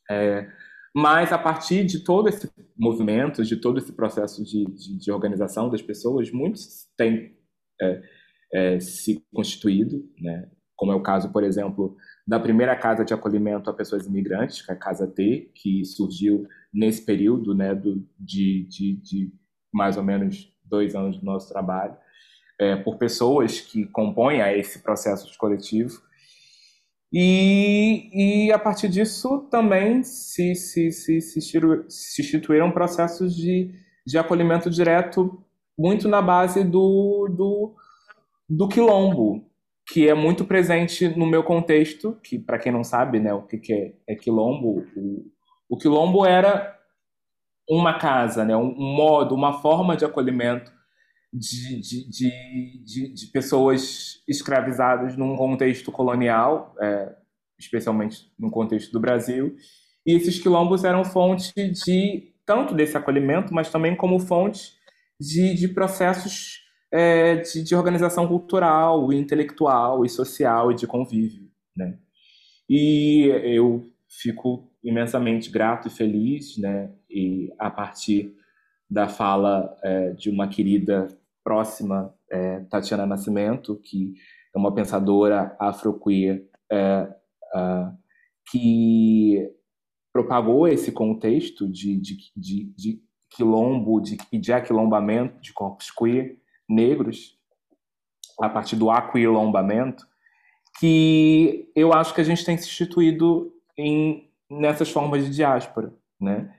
É, mas a partir de todo esse movimento, de todo esse processo de, de, de organização das pessoas, muitos têm é, é, se constituído, né? como é o caso, por exemplo, da primeira casa de acolhimento a pessoas imigrantes, que é a Casa T, que surgiu nesse período né, do, de, de, de mais ou menos dois anos do nosso trabalho, é, por pessoas que compõem esse processo coletivo e, e a partir disso também se, se, se, se, se instituíram processos de, de acolhimento direto muito na base do, do, do quilombo, que é muito presente no meu contexto, que para quem não sabe né, o que, que é, é quilombo, o, o quilombo era uma casa, né, um, modo, uma forma de acolhimento de, de, de, de, pessoas escravizadas num contexto colonial, é, especialmente no contexto do Brasil. E esses quilombos eram fonte de tanto desse acolhimento, mas também como fonte de, de processos é, de, de, organização cultural, intelectual e social e de convívio. Né? E eu fico imensamente grato e feliz, né? E a partir da fala é, de uma querida próxima, é, Tatiana Nascimento, que é uma pensadora afro-queer é, uh, que propagou esse contexto de, de, de, de quilombo de, de aquilombamento de corpos queer negros, a partir do aquilombamento, que eu acho que a gente tem se instituído em, nessas formas de diáspora, né?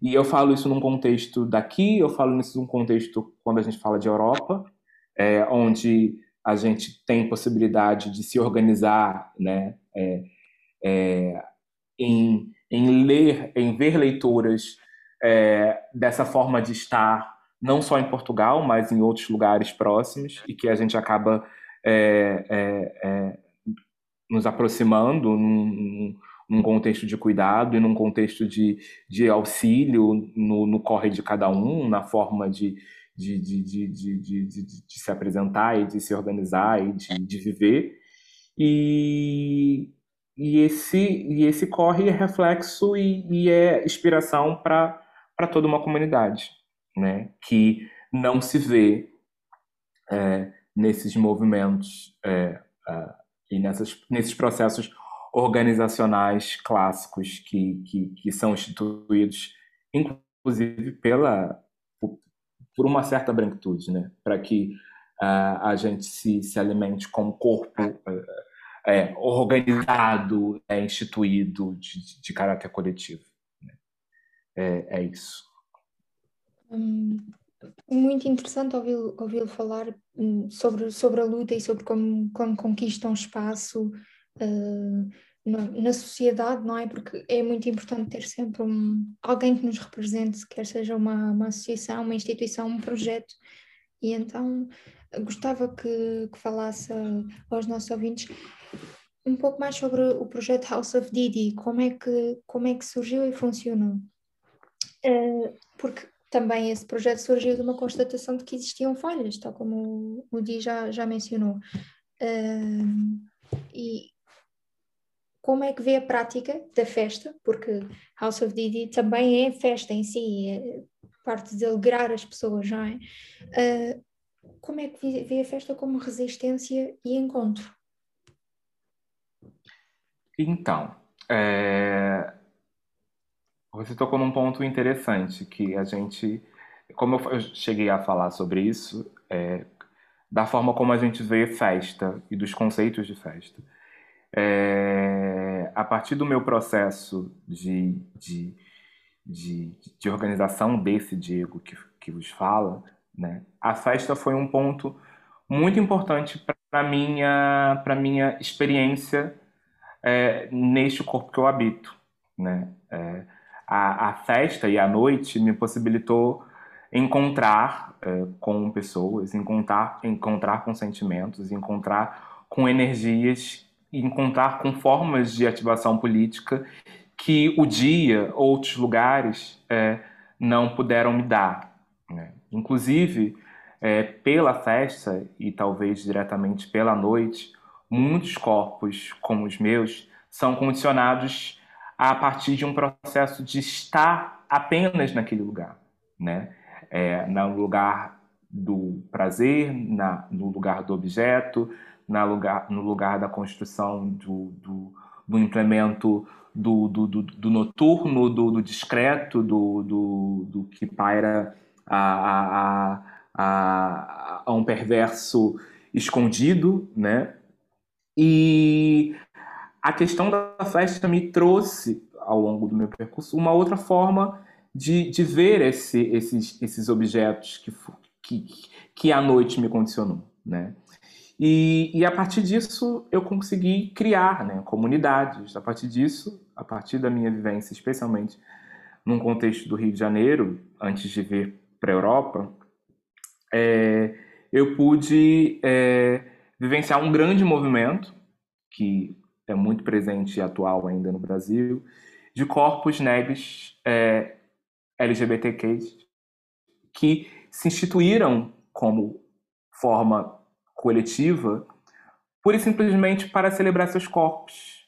E eu falo isso num contexto daqui, eu falo isso num contexto quando a gente fala de Europa, é, onde a gente tem possibilidade de se organizar, né, é, é, em, em ler, em ver leituras é, dessa forma de estar, não só em Portugal, mas em outros lugares próximos, e que a gente acaba é, é, nos aproximando num, num, contexto de cuidado e num contexto de, de auxílio no, no corre de cada um, na forma de, de, de, de, de, de, de, se apresentar e de se organizar e de, de viver. E, e, esse, e esse corre é reflexo e, e é inspiração para toda uma comunidade, né? que não se vê é, nesses movimentos é, é, e nessas, nesses processos organizacionais clássicos que, que, que são instituídos, inclusive pela, por uma certa branquitude, né? Para que uh, a gente se, se alimente como corpo uh, é, organizado, é, instituído, de, de caráter coletivo. Né? É, é isso. Hum, muito interessante ouvi-lo ouvi falar hum, sobre, sobre a luta e sobre como, como conquista um espaço uh, na, sociedade, não é? Porque é muito importante ter sempre um, alguém que nos represente, quer seja uma, uma associação, uma instituição, um projeto. E então gostava que, que falasse aos nossos ouvintes um pouco mais sobre o projeto House of Didi, como é que, como é que surgiu e funcionou. Uh, porque também esse projeto surgiu de uma constatação de que existiam falhas, tal como o Di já, já mencionou. Uh, e como é que vê a prática da festa, porque House of Didi também é festa em si, é parte de alegrar as pessoas, não é? Uh, como é que vê a festa como resistência e encontro? Então, é... você tocou num ponto interessante que a gente, como eu cheguei a falar sobre isso, é... da forma como a gente vê festa e dos conceitos de festa. É, a partir do meu processo de, de, de, de organização desse Diego que, que vos fala, né, a festa foi um ponto muito importante para a minha, minha experiência é, neste corpo que eu habito. Né? É, a, a, festa e a noite me possibilitou encontrar é, com pessoas, encontrar, encontrar com sentimentos, encontrar com energias encontrar com formas de ativação política que o dia, outros lugares, é, não puderam me dar. Né? Inclusive, é, pela festa e talvez diretamente pela noite, muitos corpos, como os meus, são condicionados a partir de um processo de estar apenas naquele lugar, né? É, no lugar do prazer, na, no lugar do objeto, na lugar, no lugar da construção do, do, do implemento do, do, do, do noturno, do, do discreto, do, do, que paira a, a, a, a um perverso escondido, né? E a questão da festa me trouxe, ao longo do meu percurso, uma outra forma de, de ver esse, esses, esses objetos que, que, que a noite me condicionou, né? E, e, a partir disso eu consegui criar né, comunidades. A partir disso, a partir da minha vivência, especialmente num contexto do Rio de Janeiro, antes de vir para a Europa, é, eu pude é, vivenciar um grande movimento, que é muito presente e atual ainda no Brasil, de corpos negros é, LGBTQs que se instituíram como forma coletiva, pura e simplesmente para celebrar seus corpos,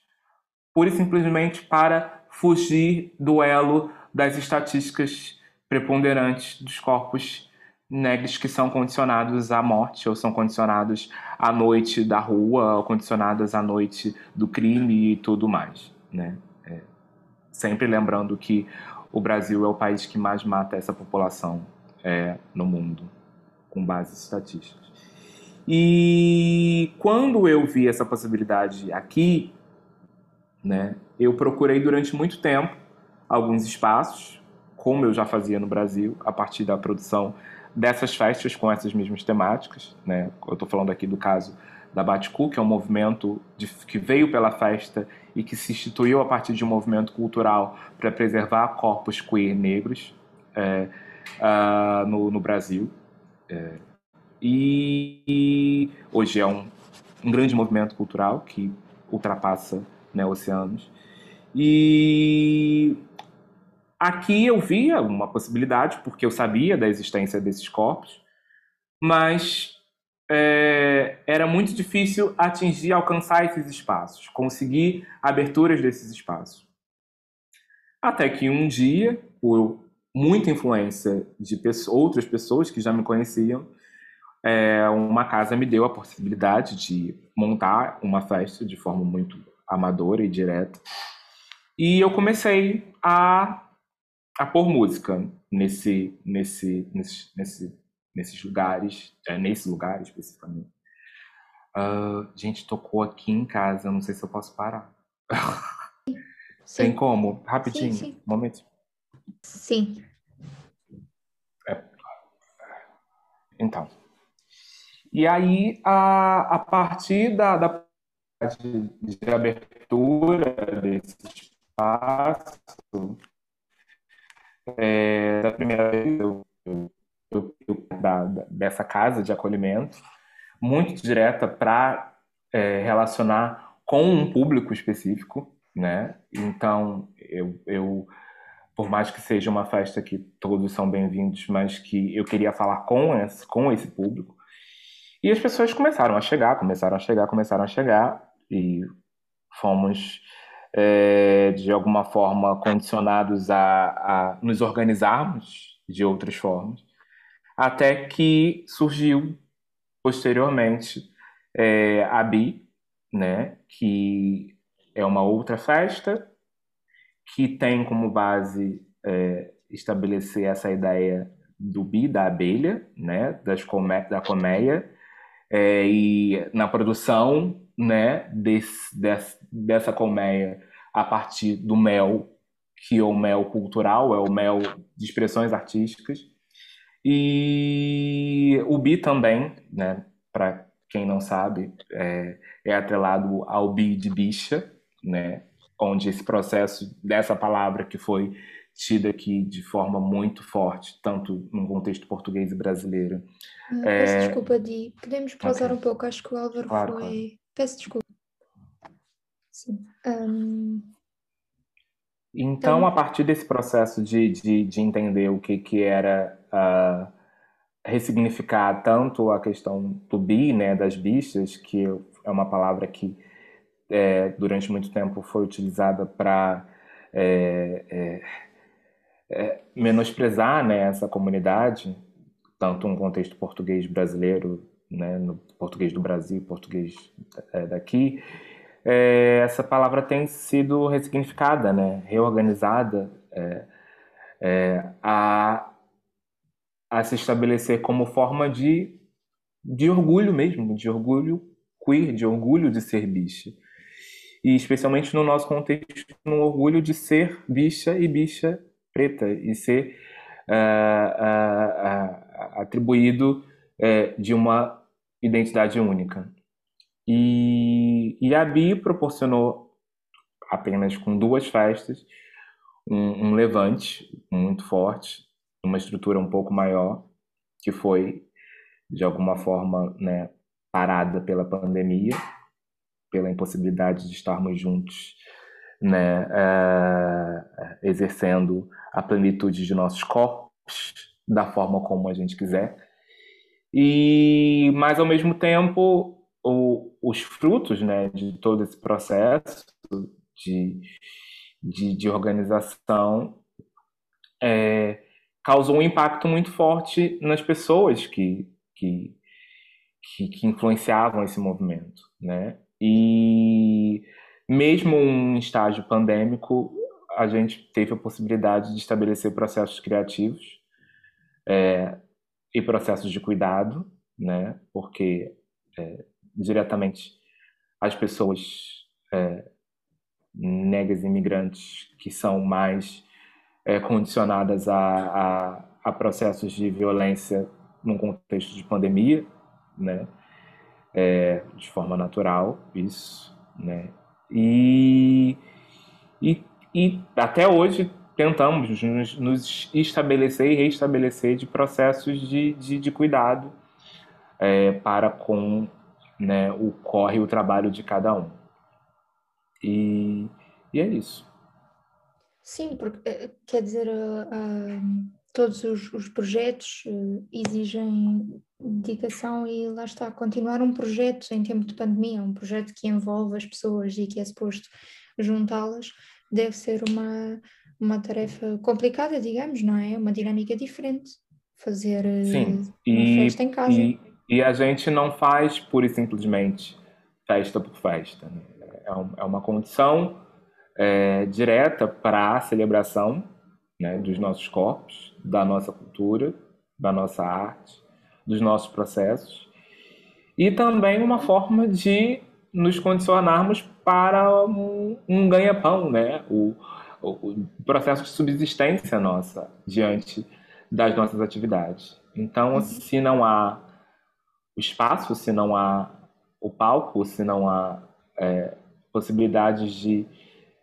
pura e simplesmente para fugir do elo das estatísticas preponderantes dos corpos negros que são condicionados à morte ou são condicionados à noite da rua, ou condicionadas à noite do crime e tudo mais, né? É, sempre lembrando que o Brasil é o país que mais mata essa população é, no mundo, com bases estatísticas. E quando eu vi essa possibilidade aqui, né, eu procurei durante muito tempo alguns espaços, como eu já fazia no Brasil, a partir da produção dessas festas com essas mesmas temáticas. Né? Eu estou falando aqui do caso da Baticu, que é um movimento de, que veio pela festa e que se instituiu a partir de um movimento cultural para preservar corpos queer negros é, uh, no, no, Brasil. É, e, hoje é um, um, grande movimento cultural que ultrapassa né, oceanos. E aqui eu via uma possibilidade, porque eu sabia da existência desses corpos, mas é, era muito difícil atingir, alcançar esses espaços, conseguir aberturas desses espaços. Até que um dia, por muita influência de pessoas, outras pessoas que já me conheciam, é, uma casa me deu a possibilidade de montar uma festa de forma muito amadora e direta. E eu comecei a, a pôr música nesse, nesse, nesse, nesse nesses lugares, é, nesse lugar especificamente. Uh, gente, tocou aqui em casa, não sei se eu posso parar. Sim. Tem como? Rapidinho, sim, sim. um momento. Sim. É. Então. E aí, a, a partir da, da de, de abertura desse espaço, é, da primeira vez eu, eu eu, da, dessa casa de acolhimento, muito direta para é, relacionar com um público específico, né? Então, eu, eu, por mais que seja uma festa que todos são bem-vindos, mas que eu queria falar com esse, com esse público. E as pessoas começaram a chegar, começaram a chegar, começaram a chegar, e fomos, é, de alguma forma, condicionados a, a nos organizarmos de outras formas até que surgiu posteriormente é, a BI, né, que é uma outra festa que tem como base é, estabelecer essa ideia do bi, da abelha, né, das colme da colmeia, é, e na produção né, desse, desse, dessa colmeia a partir do mel, que é o mel cultural, é o mel de expressões artísticas, e o bi também, né, para quem não sabe, é, é atrelado ao bi de bicha, né, onde esse processo dessa palavra que foi tida aqui de forma muito forte, tanto no contexto português e brasileiro. Ah, peço é... desculpa, Di. Podemos pausar okay. um pouco? Acho que o Álvaro claro, foi. Claro. Peço desculpa. Sim. Um... Então, então, a partir desse processo de, de, de entender o que, que era uh, ressignificar tanto a questão do bi, né, das bichas, que é uma palavra que é, durante muito tempo foi utilizada para é, é, é, menosprezar né, essa comunidade, tanto no contexto português brasileiro, né, no português do Brasil, português é, daqui, é, essa palavra tem sido ressignificada, né, reorganizada a a se estabelecer como forma de, de orgulho mesmo, de orgulho queer, de orgulho de ser bicha. E especialmente no nosso contexto, no orgulho de ser bicha e bicha preta, e ser uh, uh, uh, atribuído eh, de uma identidade única. E, e a Bi proporcionou, apenas com duas festas, um, um levante muito forte uma estrutura um pouco maior, que foi, de alguma forma, né, parada pela pandemia, pela impossibilidade de estarmos juntos, né, uh, exercendo a plenitude de nossos corpos da forma como a gente quiser. E, mas ao mesmo tempo, o, os frutos, né, de todo esse processo de, de, de organização é, causou um impacto muito forte nas pessoas que, que, que, que influenciavam esse movimento, né? E mesmo em estágio pandêmico, a gente teve a possibilidade de estabelecer processos criativos é, e processos de cuidado, né? Porque é, diretamente as pessoas é, negras imigrantes que são mais é, condicionadas a, a, a, processos de violência num contexto de pandemia, né? É, de forma natural, isso, né? E, e, e até hoje tentamos nos, nos, estabelecer e reestabelecer de processos de, de, de cuidado é, para com né, o corre o trabalho de cada um. E, e é isso. Sim, porque eh, quer dizer, uh, uh, todos os, os projetos uh, exigem dedicação e lá está, continuar um projeto em tempo de pandemia, um projeto que envolve as pessoas e que é suposto juntá-las, deve ser uma, uma tarefa complicada, digamos, não é? Uma dinâmica diferente. Fazer Sim. uma e, festa em casa. E, e, a gente não faz pura e simplesmente festa por festa. Né? É, um, é uma condição é, direta para a celebração né, dos nossos corpos, da nossa cultura, da nossa arte, dos nossos processos, e também uma forma de nos condicionarmos para um, um ganha-pão, né? O, o, o, processo de subsistência nossa diante das nossas atividades. Então, uhum. se não há o espaço, se não há o palco, se não há é, possibilidades de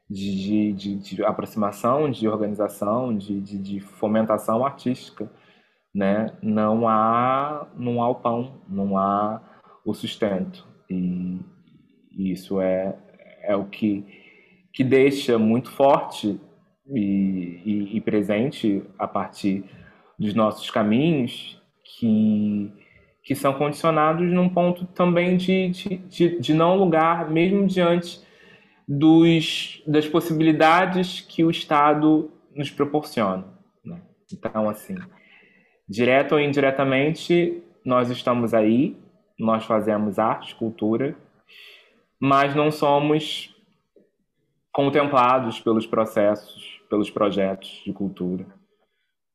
de, de, de, aproximação, de organização, de, de, de, fomentação artística, né? Não há, não há o pão, não há o sustento e, isso é, é o que, que deixa muito forte e, e, e presente a partir dos nossos caminhos que que são condicionados num ponto também de, de, de, de não lugar, mesmo diante dos, das possibilidades que o Estado nos proporciona. Né? Então, assim, direto ou indiretamente, nós estamos aí, nós fazemos arte, cultura, mas não somos contemplados pelos processos, pelos projetos de cultura,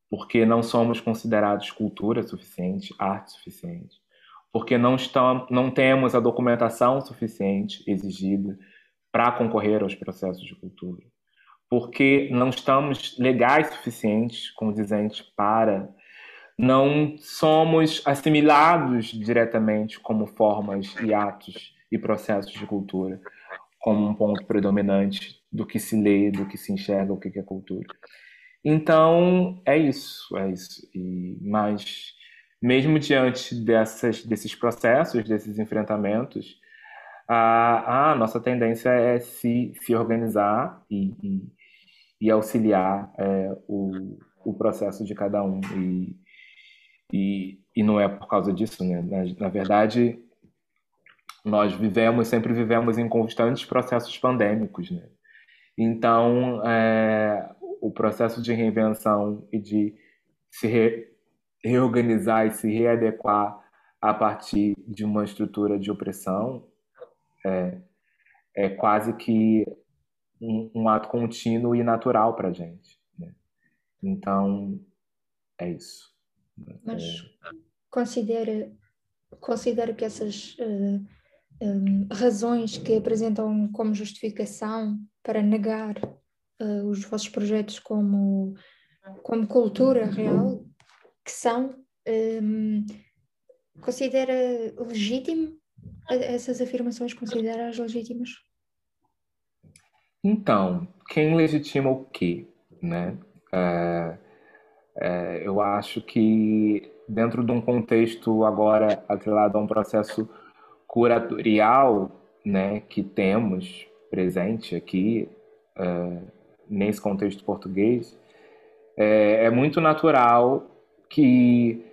porque não somos considerados cultura suficiente, arte suficiente, porque não, estamos, não temos a documentação suficiente exigida para concorrer aos processos de cultura, porque não estamos legais suficientes, condizentes para, não somos assimilados diretamente como formas e atos e processos de cultura, como um ponto predominante do que se lê, do que se enxerga, o que é cultura. Então, é isso, é isso. E, mas, mesmo diante dessas, desses processos, desses enfrentamentos, a, a nossa tendência é se, se organizar e, e, e auxiliar é, o, o processo de cada um. E, e, e não é por causa disso, né? Na, na verdade, nós vivemos, sempre vivemos em constantes processos pandêmicos, né? Então, é, o processo de reinvenção e de se re, reorganizar e se readequar a partir de uma estrutura de opressão é, é quase que um, um, ato contínuo e natural para a gente. Né? Então, é isso. Mas é... considera, considera que essas uh, eh, um, razões que apresentam como justificação para negar uh, os vossos projetos como, como cultura real, que são, um, considera legítimo essas afirmações consideradas legítimas? Então, quem legitima o quê? Né? É, é, eu acho que dentro de um contexto agora atrelado a um processo curatorial né, que temos presente aqui, é, nesse contexto português, é, é muito natural que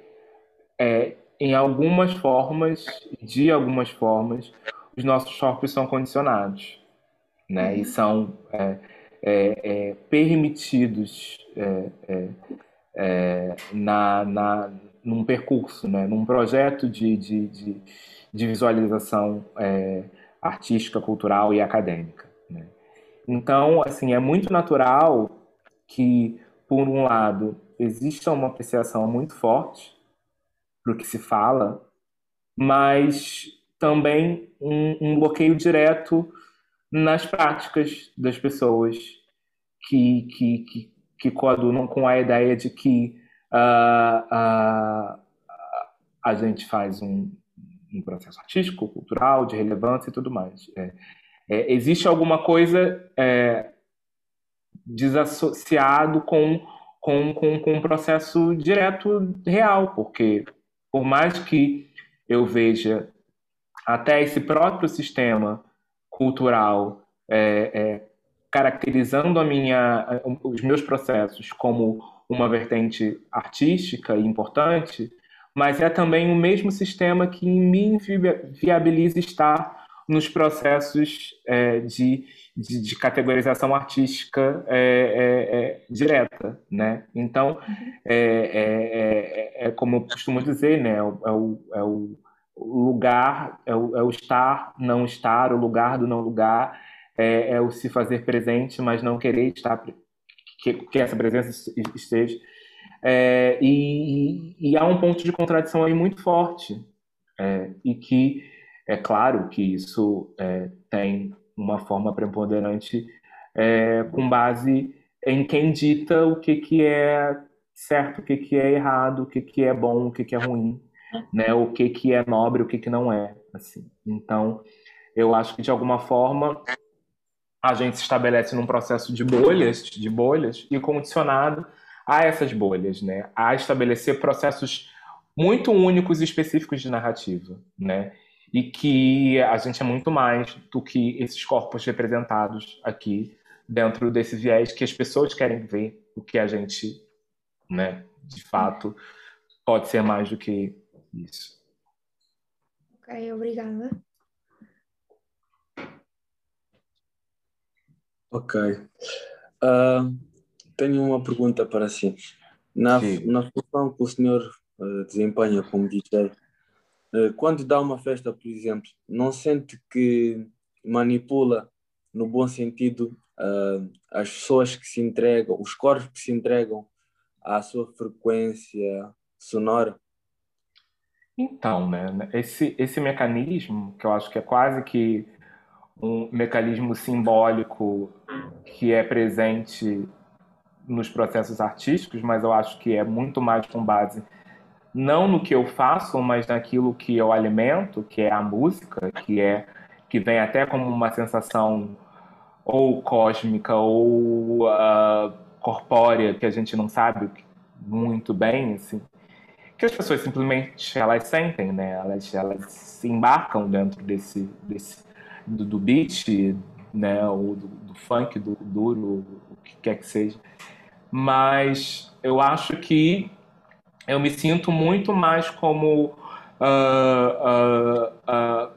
é, em algumas formas, de algumas formas, os nossos corpos são condicionados, né? E uhum. são é, é, permitidos é, é, é, na, na, num percurso, né? Num projeto de, de, de, de visualização artística, cultural e acadêmica. Né? Então, assim, é muito natural que, por um lado, exista uma apreciação muito forte para o que se fala, mas também um, um, bloqueio direto nas práticas das pessoas que, que, que, que coadunam com a ideia de que uh, uh, a gente faz um, um processo artístico, cultural, de relevância e tudo mais. É, é, existe alguma coisa é, desassociado com, com, com, com um processo direto real, porque por mais que eu veja até esse próprio sistema cultural é, é, caracterizando a minha, os meus processos como uma vertente artística e importante, mas é também o mesmo sistema que me viabiliza estar nos processos é, de, de, de, categorização artística é, é, é direta, né? Então, é, é, é, como eu costumo dizer, né? O, é o, lugar, é o, é o estar, não estar, o lugar do não lugar, é, é o se fazer presente, mas não querer estar que, que essa presença esteja. É, e, e, há um ponto de contradição aí muito forte, é, e que é claro que isso é, tem uma forma preponderante é, com base em quem dita o que, que é certo, o que, que é errado, o que, que é bom, o que, que é ruim, né? o que, que é nobre, o que, que não é. Assim. Então, eu acho que de alguma forma a gente se estabelece num processo de bolhas, de bolhas, e condicionado a essas bolhas, né? A estabelecer processos muito únicos e específicos de narrativa, né? E que a gente é muito mais do que esses corpos representados aqui dentro desse viés que as pessoas querem ver o que a gente, né, de fato, pode ser mais do que isso. Ok, obrigada. Ok. Uh, tenho uma pergunta para si. Na, na função que o senhor uh, desempenha como DJ, uh, ah, quando dá uma festa, por exemplo, não sente que manipula, no bom sentido, as pessoas que se entregam, os corpos que se entregam à sua frequência sonora? Então, né, esse, esse mecanismo, que eu acho que é quase que um mecanismo simbólico que é presente nos processos artísticos, mas eu acho que é muito mais com base não no que eu faço, mas naquilo que eu alimento, que é a música, que é que vem até como uma sensação ou cósmica ou uh, corpórea que a gente não sabe muito bem, assim, que as pessoas simplesmente elas sentem, né? Elas elas se embarcam dentro desse desse do, do beat, né, ou do, do, funk, do duro, o que quer que seja. Mas eu acho que eu me sinto muito mais como uh, uh, uh,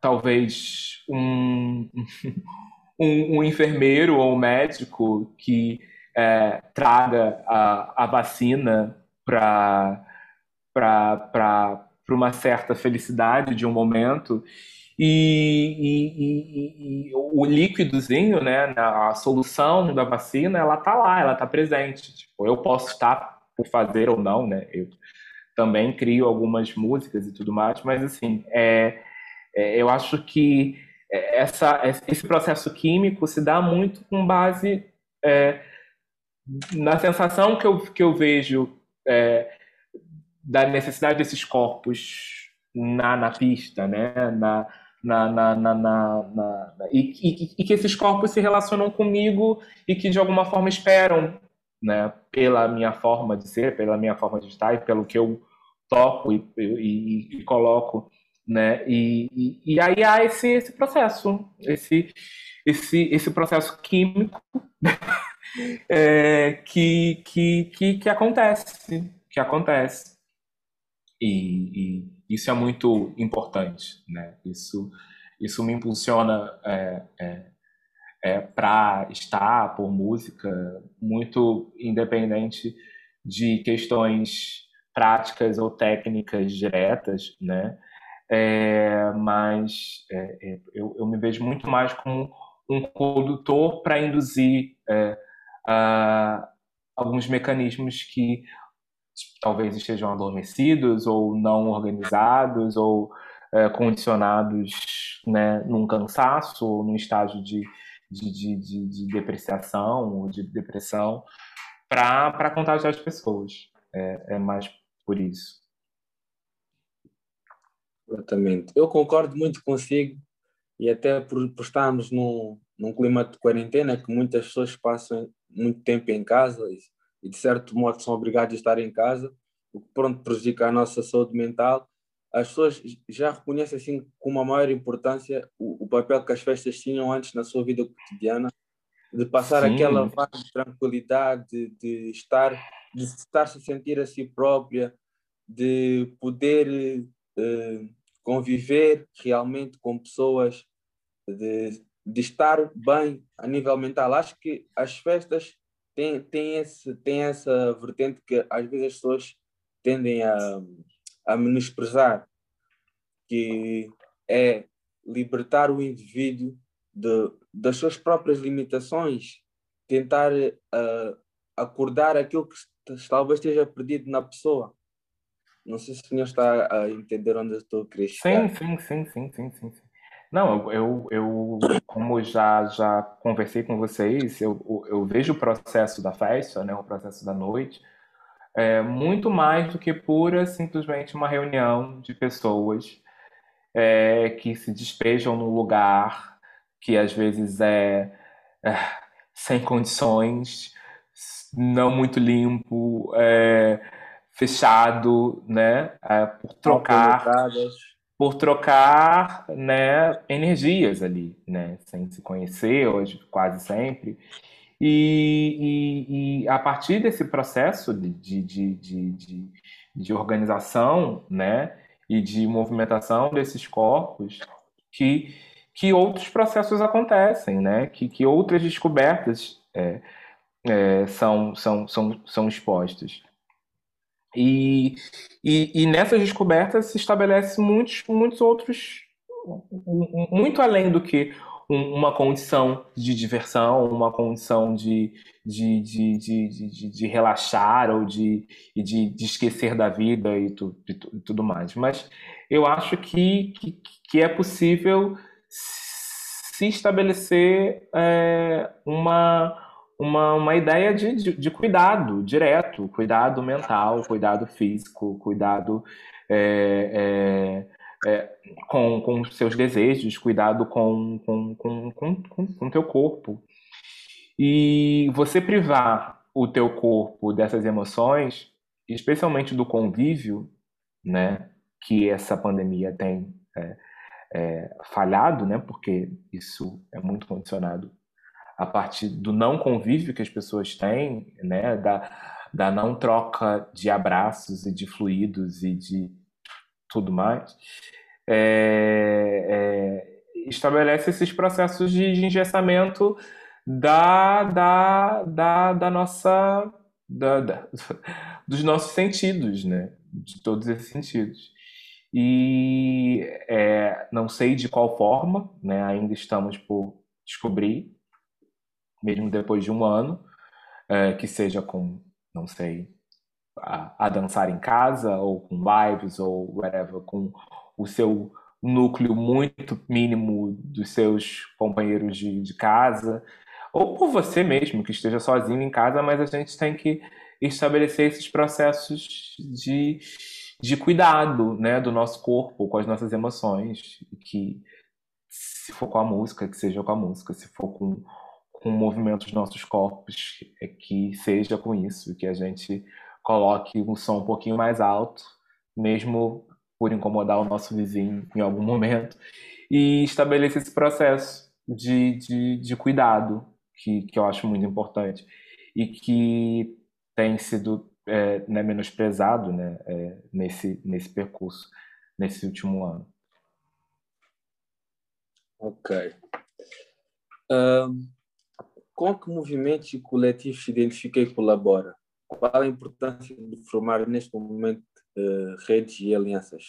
talvez um, um, um, enfermeiro ou um médico que é, traga a, a vacina para uma certa felicidade de um momento e, e, e, e, o líquidozinho, né, a solução da vacina, ela tá lá, ela tá presente. Tipo, eu posso estar por fazer ou não, né? Eu também crio algumas músicas e tudo mais, mas assim, é, é, eu acho que essa, esse processo químico se dá muito com base é, na sensação que eu, que eu vejo é, da necessidade desses corpos na, na pista, né? Na, na, na, na, na e, e, e, que esses corpos se relacionam comigo e que de alguma forma esperam, né, pela minha forma de ser, pela minha forma de estar e pelo que eu toco e, e, coloco, né, e, e, aí há esse, esse processo, esse, esse, esse processo químico é, que, que, que, que acontece, que acontece. E, e, isso é muito importante, né? Isso, isso me impulsiona é, é, é para estar por música, muito independente de questões práticas ou técnicas diretas, né? É, mas é, é, eu, eu, me vejo muito mais como um condutor para induzir é, alguns mecanismos que talvez estejam adormecidos ou não organizados ou é, condicionados né, num cansaço ou num estágio de, de, de, de, de depreciação ou de depressão para contagiar as pessoas. É, é mais por isso. Exatamente. Eu concordo muito consigo e até por, por estarmos num, num clima de quarentena que muitas pessoas passam muito tempo em casa e, de certo modo são obrigados a estar em casa, o que pronto prejudica a nossa saúde mental. As pessoas já reconhecem assim com uma maior importância o, o papel que as festas tinham antes na sua vida cotidiana, de passar Sim. aquela fase de tranquilidade, de, de estar, de estar se sentir a si própria, de poder uh, conviver realmente com pessoas, de, de estar bem a nível mental. Acho que as festas têm, têm, esse, têm essa vertente que às vezes as pessoas tendem a, a menosprezar, que é libertar o indivíduo de, das suas próprias limitações, tentar uh, acordar aquilo que talvez esteja perdido na pessoa. Não sei se o senhor está a entender onde eu estou a chegar. Sim, sim, sim, sim, sim, sim. Não, eu, eu, como já, já conversei com vocês, eu, eu vejo o processo da festa, né, o processo da noite, é, muito mais do que pura, simplesmente uma reunião de pessoas é, que se despejam no lugar que às vezes é, é sem condições, não muito limpo, é, fechado, né? É, por trocar, por trocar, né? Energias ali, né? Sem se conhecer hoje, quase sempre. E, e, e a partir desse processo de, de, de, de, de organização, né? E de movimentação desses corpos, que que outros processos acontecem, né? que, que outras descobertas é, é, são, são, são, são expostas. E, e, e nessas descobertas se estabelece muitos, muitos outros, muito além do que uma condição de diversão, uma condição de, de, de, de, relaxar ou de, de, esquecer da vida e, tu, tu, tudo mais. Mas eu acho que, que, que é possível se estabelecer é, uma uma, uma ideia de, de, de, cuidado direto, cuidado mental, cuidado físico, cuidado é, é, é, com, com seus desejos, cuidado com com, com, com, com, teu corpo. E você privar o teu corpo dessas emoções, especialmente do convívio, né, que essa pandemia tem é, é, falhado, né, porque isso é muito condicionado a partir do não convívio que as pessoas têm, né, da, da não troca de abraços e de fluidos e de tudo mais, é, é, estabelece esses processos de, de engessamento da, da, da, da nossa da, da, dos nossos sentidos, né? De todos esses sentidos. E é, não sei de qual forma, né? Ainda estamos por descobrir, mesmo depois de um ano, é, que seja com, não sei, a, a, dançar em casa, ou com lives, ou whatever, com o seu núcleo muito mínimo dos seus companheiros de, de casa, ou por você mesmo, que esteja sozinho em casa, mas a gente tem que estabelecer esses processos de, de cuidado né, do nosso corpo, com as nossas emoções, que se for com a música, que seja com a música, se for com com o movimento dos nossos corpos, é que seja com isso, que a gente coloque um som um pouquinho mais alto, mesmo por incomodar o nosso vizinho em algum momento, e estabeleça esse processo de, de, de cuidado, que, que eu acho muito importante, e que tem sido é, né, menosprezado né, é, nesse, nesse percurso, nesse último ano. Ok. Um, com que movimentos e coletivos se identifica e colabora? Qual a importância de formar neste momento uh, redes e alianças?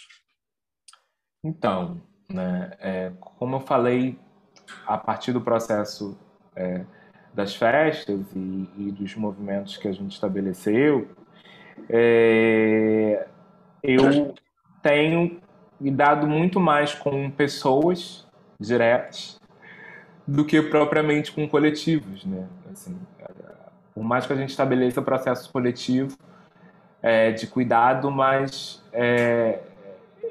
Então, né, é, como eu falei, a partir do processo é, das festas e, e, dos movimentos que a gente estabeleceu, é, eu tenho lidado muito mais com pessoas diretas do que propriamente com coletivos, né? Assim, por mais que a gente estabeleça processo coletivo é, de cuidado, mas é,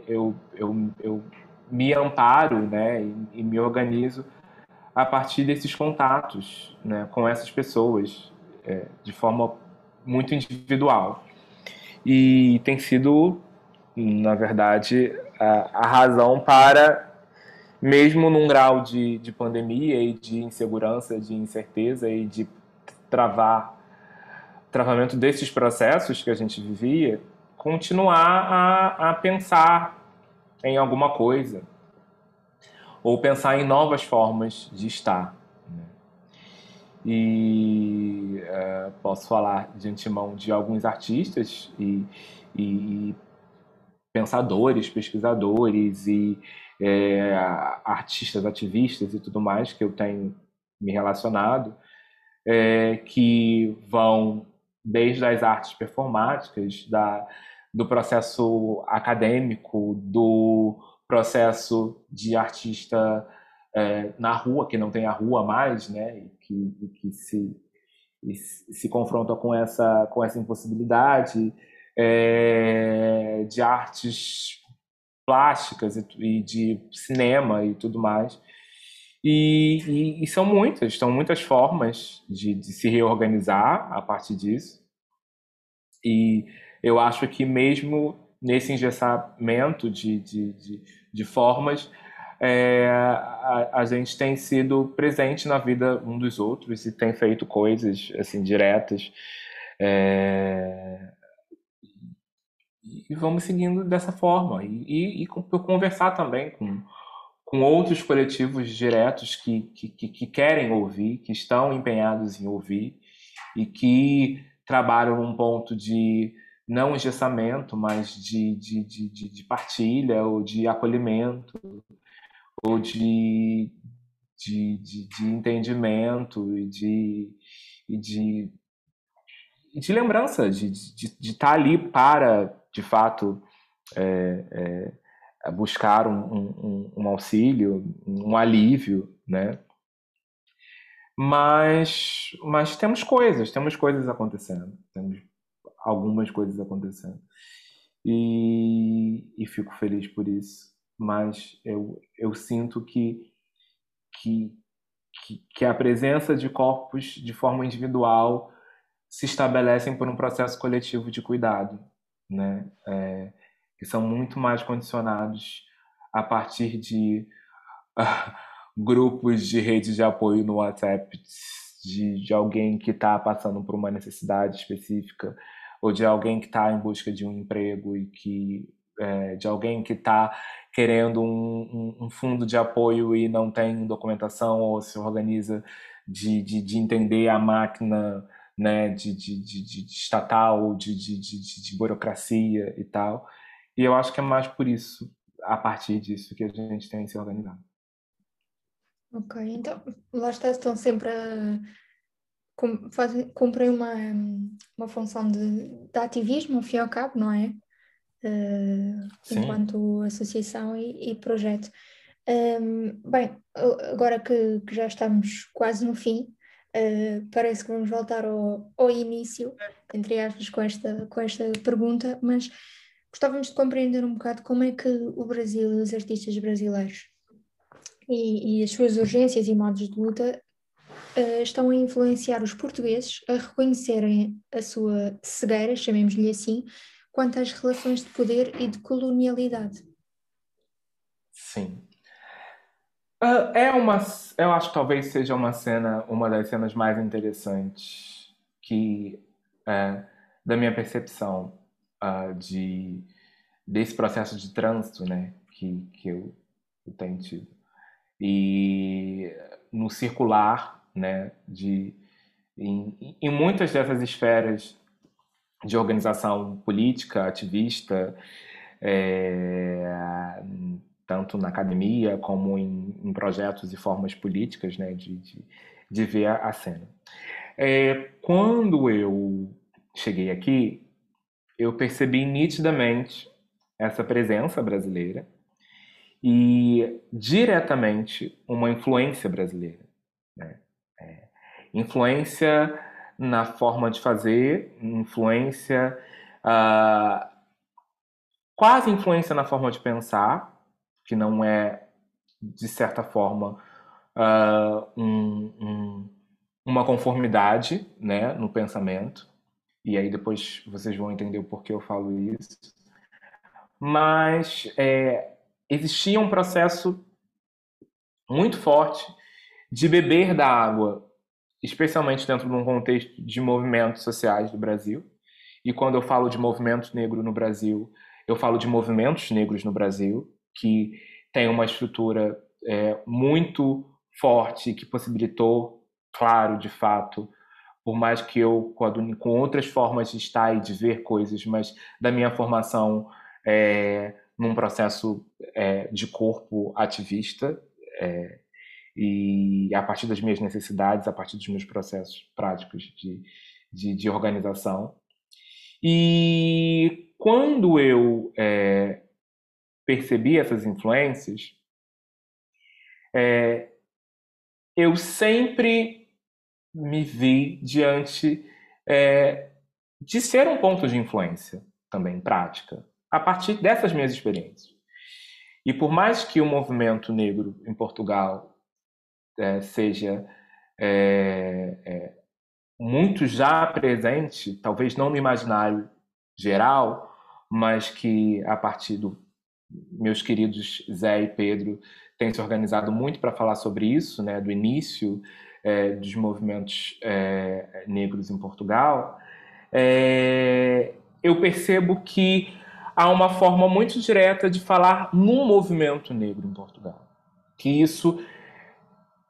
eu, eu, eu me amparo né, e, e, me organizo a partir desses contatos né, com essas pessoas é, de forma muito individual. E tem sido, na verdade, a, a razão para, mesmo num grau de, de pandemia e de insegurança, de incerteza e de travar travamento desses processos que a gente vivia, continuar a, a pensar em alguma coisa ou pensar em novas formas de estar. Né? E uh, posso falar de antemão de alguns artistas e, e pensadores, pesquisadores e é, artistas, ativistas e tudo mais que eu tenho me relacionado, é, que vão desde as artes performáticas, da, do processo acadêmico, do processo de artista é, na rua, que não tem a rua mais, né, e que, e que se, e se confronta com essa, com essa impossibilidade, é, de artes plásticas e, e, de cinema e tudo mais. E, e, e são muitas, são muitas formas de, de se reorganizar a partir disso. E eu acho que mesmo nesse engessamento de, de, de, de formas, é, a, a, gente tem sido presente na vida um dos outros e tem feito coisas assim diretas. É, e vamos seguindo dessa forma. E, e, e conversar também com, com outros coletivos diretos que, que, que, querem ouvir, que estão empenhados em ouvir e que trabalham num ponto de não engessamento, mas de, de, de, de partilha ou de acolhimento ou de, de, de, de entendimento e de, de, de lembrança, de, de, de estar ali para, de fato, é, é, buscar um, um, um, auxílio, um alívio, né? Mas, mas temos coisas, temos coisas acontecendo, temos algumas coisas acontecendo. E, e fico feliz por isso. Mas eu, eu sinto que, que, que, que a presença de corpos de forma individual se estabelecem por um processo coletivo de cuidado, né? É, que são muito mais condicionados a partir de grupos de rede de apoio no WhatsApp de, de alguém que está passando por uma necessidade específica ou de alguém que está em busca de um emprego e que é, de alguém que está querendo um, um, um, fundo de apoio e não tem documentação ou se organiza de, de, de entender a máquina né, de, de, de, de estatal, de, de, burocracia e tal. E eu acho que é mais por isso, a partir disso, que a gente tem se organizado. Ok, então lá está, estão sempre a fazem, cumprem uma, uma função de, de ativismo, ao fim e ao cabo, não é? Uh, enquanto associação e, e projeto. Um, bem, agora que, que, já estamos quase no fim, uh, parece que vamos voltar ao, ao início, entre aspas, com esta, com esta pergunta, mas gostávamos de compreender um bocado como é que o Brasil e os artistas brasileiros e, e as suas urgências e modos de luta uh, estão a influenciar os portugueses a reconhecerem a sua cegueira, chamemos-lhe assim, quanto às relações de poder e de colonialidade. Sim. Uh, é uma, eu acho que talvez seja uma cena, uma das cenas mais interessantes que, uh, da minha percepção uh, de desse processo de trânsito, né, que, que eu, eu tenho tido. E no circular né, de, em, em muitas dessas esferas de organização política, ativista, é, tanto na academia como em, em, projetos e formas políticas né, de, de, de ver a, cena. É, quando eu cheguei aqui, eu percebi nitidamente essa presença brasileira e diretamente uma influência brasileira. Né? influência na forma de fazer, influência uh, quase influência na forma de pensar, que não é, de certa forma, uh, um, um, uma conformidade né, no pensamento. E aí depois vocês vão entender o porquê eu falo isso. Mas é, existia um processo muito forte de beber da água, especialmente dentro de um contexto de movimentos sociais do Brasil. E quando eu falo de movimento negro no Brasil, eu falo de movimentos negros no Brasil, que tem uma estrutura é, muito forte, que possibilitou, claro, de fato, por mais que eu, com outras formas de estar e de ver coisas, mas da minha formação é, num processo é, de corpo ativista, é, e a partir das minhas necessidades, a partir dos meus processos práticos de, de, de organização. E quando eu é, percebi essas influências, é, eu sempre me vi diante é, de ser um ponto de influência também prática, a partir dessas minhas experiências. E por mais que o movimento negro em Portugal é, seja é, é, muito já presente, talvez não no imaginário geral, mas que a partir do meus queridos Zé e Pedro têm se organizado muito para falar sobre isso, né, do início é, dos movimentos é, negros em Portugal, é, eu percebo que há uma forma muito direta de falar no movimento negro em Portugal. Que isso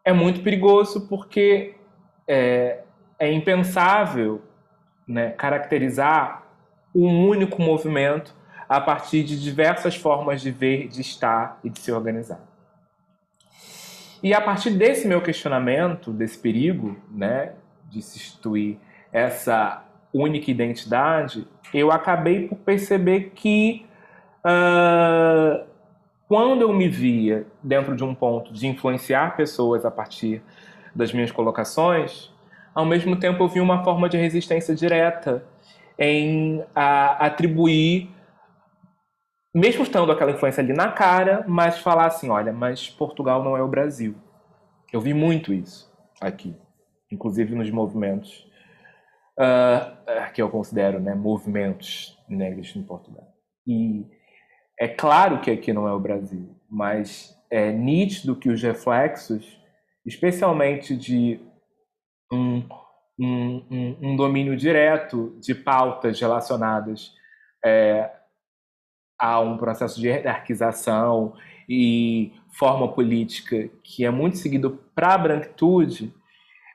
é muito perigoso porque é, é impensável né, caracterizar um único movimento a partir de diversas formas de ver, de estar e de se organizar. E a partir desse meu questionamento, desse perigo, né, de se instituir essa única identidade, eu acabei por perceber que uh, quando eu me via dentro de um ponto de influenciar pessoas a partir das minhas colocações, ao mesmo tempo eu vi uma forma de resistência direta em a, atribuir, mesmo estando aquela influência ali na cara, mas falar assim: olha, mas Portugal não é o Brasil. Eu vi muito isso aqui, inclusive nos movimentos uh, que eu considero né, movimentos negros em Portugal. E é claro que aqui não é o Brasil, mas é nítido que os reflexos, especialmente de um um, um, um domínio direto de pautas relacionadas é, a um processo de hierarquização e forma política que é muito seguido para a branquitude,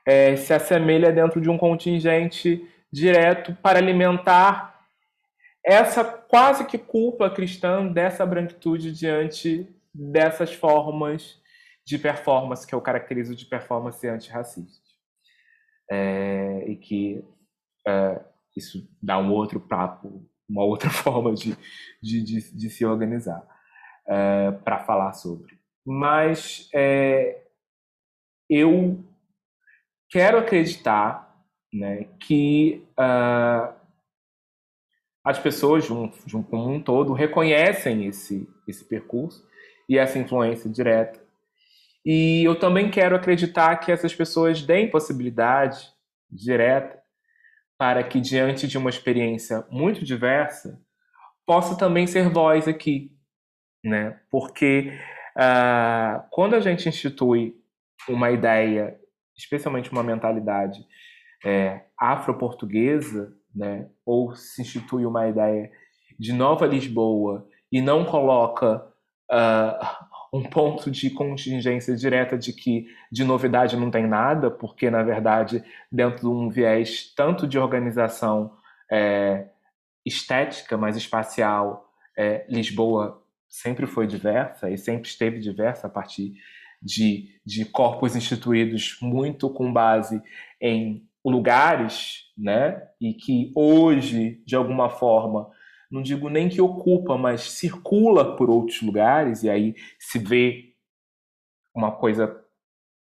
é, se assemelha dentro de um contingente direto para alimentar essa quase que culpa cristã dessa branquitude diante dessas formas de performance que eu caracterizo de performance antirracista. É, e que é, isso dá um outro papo, uma outra forma de, de, de, de se organizar é, para falar sobre. Mas é, eu quero acreditar né, que uh, as pessoas, de um, de um, como um todo, reconhecem esse, esse percurso e essa influência direta e eu também quero acreditar que essas pessoas deem possibilidade direta para que, diante de uma experiência muito diversa, possa também ser voz aqui. Né? Porque uh, quando a gente institui uma ideia, especialmente uma mentalidade é, afro-portuguesa, né? ou se institui uma ideia de Nova Lisboa e não coloca uh, um ponto de contingência direta de que de novidade não tem nada, porque, na verdade, dentro de um viés tanto de organização é, estética, mas espacial, é, Lisboa sempre foi diversa e sempre esteve diversa a partir de, de corpos instituídos muito com base em lugares, né? E que hoje, de alguma forma, não digo nem que ocupa, mas circula por outros lugares, e aí se vê uma coisa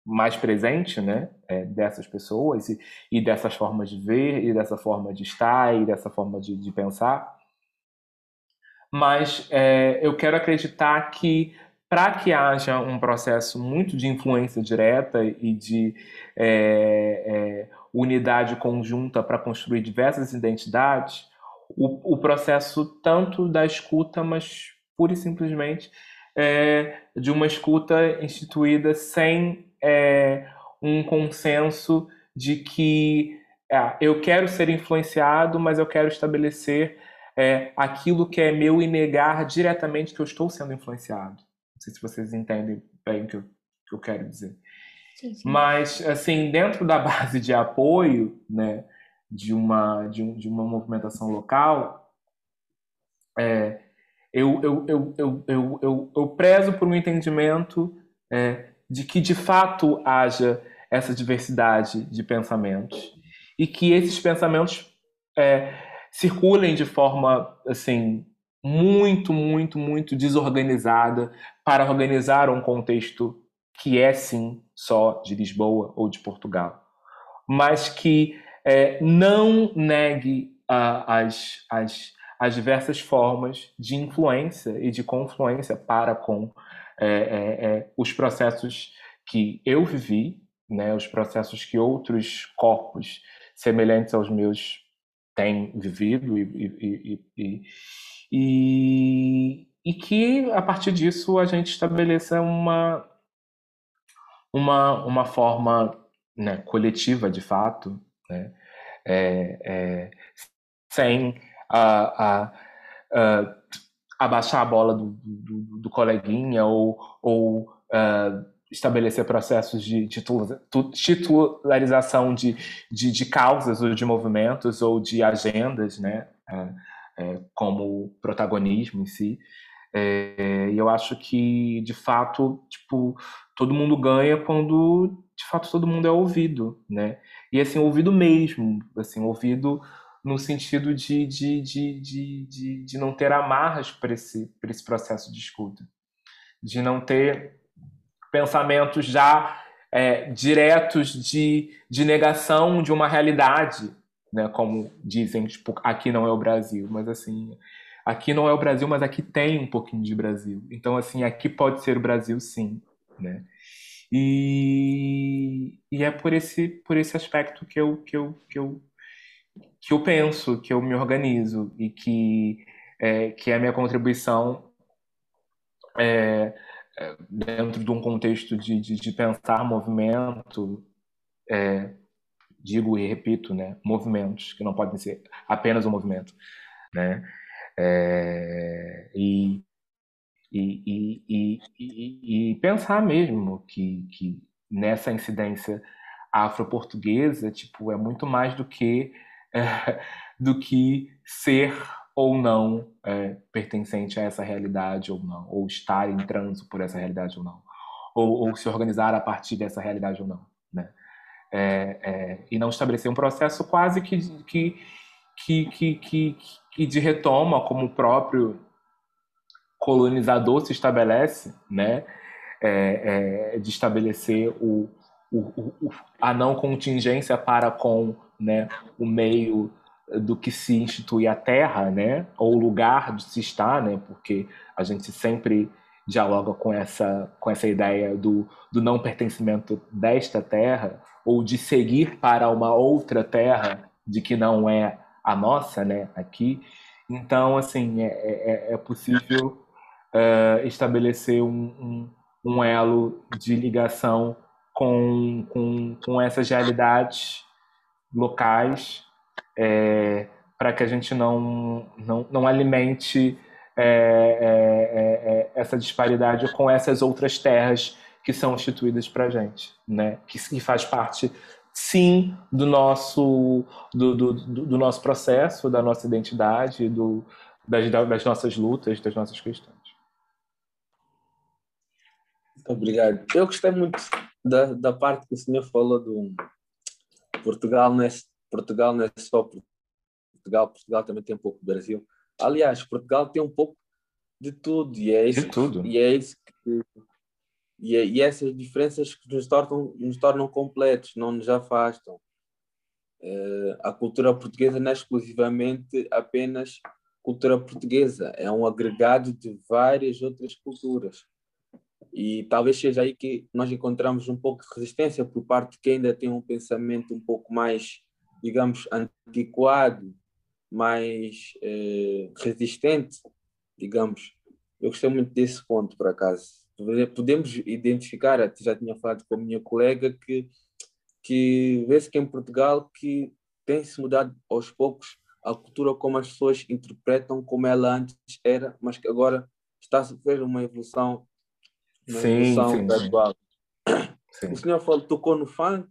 mais presente né, é, dessas pessoas e, e, dessas formas de ver, e dessa forma de estar, e dessa forma de, de pensar. mas é, eu quero acreditar que para que haja um processo muito de influência direta e de é, é, unidade conjunta para construir diversas identidades, o, o, processo tanto da escuta, mas pura e simplesmente é, de uma escuta instituída sem é, um consenso de que é, eu quero ser influenciado, mas eu quero estabelecer é, aquilo que é meu e negar diretamente que eu estou sendo influenciado. Não sei se vocês entendem bem o que eu, que eu quero dizer. Sim, sim. Mas, assim, dentro da base de apoio né, de, uma, de, um, de uma movimentação local, é, eu, eu, eu, eu, eu, eu, eu, prezo por um entendimento é, de que, de fato, haja essa diversidade de pensamentos e que esses pensamentos é, circulem de forma assim muito, muito, muito desorganizada para organizar um contexto que é sim só de Lisboa ou de Portugal, mas que é, não negue as, as, as diversas formas de influência e de confluência para com é, é, é os processos que eu vivi, né, os processos que outros corpos semelhantes aos meus têm vivido e, e, e, e, e que a partir disso a gente estabeleça uma uma, uma forma né, coletiva de fato, né, é, é, sem a, a, a, abaixar a bola do, do, do coleguinha ou, ou uh, estabelecer processos de titularização de, de, de, causas ou de movimentos ou de agendas, né? É, é, como protagonismo em si. É, e eu acho que, de fato, tipo, todo mundo ganha quando, de fato, todo mundo é ouvido, né? E, assim, ouvido mesmo, assim, ouvido no sentido de, de, de, de, de, de não ter amarras para esse, esse processo de escuta. De não ter pensamentos já é, diretos de, de negação de uma realidade, né? Como dizem, tipo, aqui não é o Brasil, mas assim, aqui não é o Brasil, mas aqui tem um pouquinho de Brasil. Então, assim, aqui pode ser o Brasil, sim, né? E, e é por esse, por esse aspecto que eu, que, eu, que, eu, que eu penso, que eu me organizo e que é, que é a minha contribuição é, é, dentro de um contexto de, de, de pensar movimento, é, digo e repito, né, movimentos, que não podem ser apenas um movimento, né, é, e, e, e, e, e, pensar mesmo que, que nessa incidência afro-portuguesa, tipo, é muito mais do que, é, do que ser ou não é, pertencente a essa realidade ou não, ou estar em trânsito por essa realidade ou não, ou, ou se organizar a partir dessa realidade ou não, né? É, é, e não estabelecer um processo quase que, que, que, que, que, que de retoma, como o próprio colonizador se estabelece, né? É, é, de estabelecer o, o, o, a não contingência para com né, o meio do que se institui a terra, né, ou o lugar de se estar, né, porque a gente sempre dialoga com essa com essa ideia do, do não pertencimento desta terra ou de seguir para uma outra terra de que não é a nossa, né, aqui. Então, assim, é, é, é possível uh, estabelecer um, um, um, elo de ligação com, com, com essas realidades locais é, para que a gente não, não, não alimente é, é essa disparidade com essas outras terras que são instituídas para a gente, né? que, que faz parte sim do nosso do, do, do, nosso processo, da nossa identidade, do, das, das nossas lutas, das nossas questões. Obrigado. Eu gostei muito da, da parte que o senhor falou do Portugal não é Portugal não é só Portugal, Portugal também tem um pouco do Brasil. Aliás, Portugal tem um pouco de tudo e é isso, de tudo. E é isso que e, é, e essas diferenças que nos tornam, nos tornam completos, não nos afastam. Uh, a cultura portuguesa não é exclusivamente apenas cultura portuguesa, é um agregado de várias outras culturas. E talvez seja aí que nós encontramos um pouco de resistência por parte de quem ainda tem um pensamento um pouco mais, digamos, antiquado, mais eh, resistente, digamos. Eu gostei muito desse ponto, por acaso. Podemos identificar, já tinha falado com a minha colega, que, que vê-se que em Portugal que tem-se mudado aos poucos a cultura como as pessoas interpretam como ela antes era, mas que agora está a sofrer uma evolução, uma sim, evolução sim, gradual. Sim. O senhor falou, tocou no funk,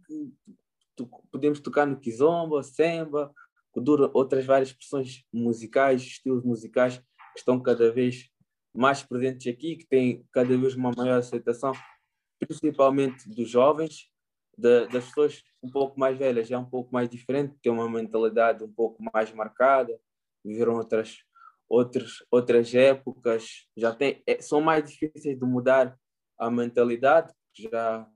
podemos tocar no kizomba, semba, kuduro, outras várias expressões musicais, estilos musicais que estão cada vez mais presentes aqui, que têm cada vez uma maior aceitação, principalmente dos jovens, de, das pessoas um pouco mais velhas, já é um pouco mais diferente, têm uma mentalidade um pouco mais marcada, viveram outras, outras, outras épocas, já tem, é, são mais difíceis de mudar a mentalidade, já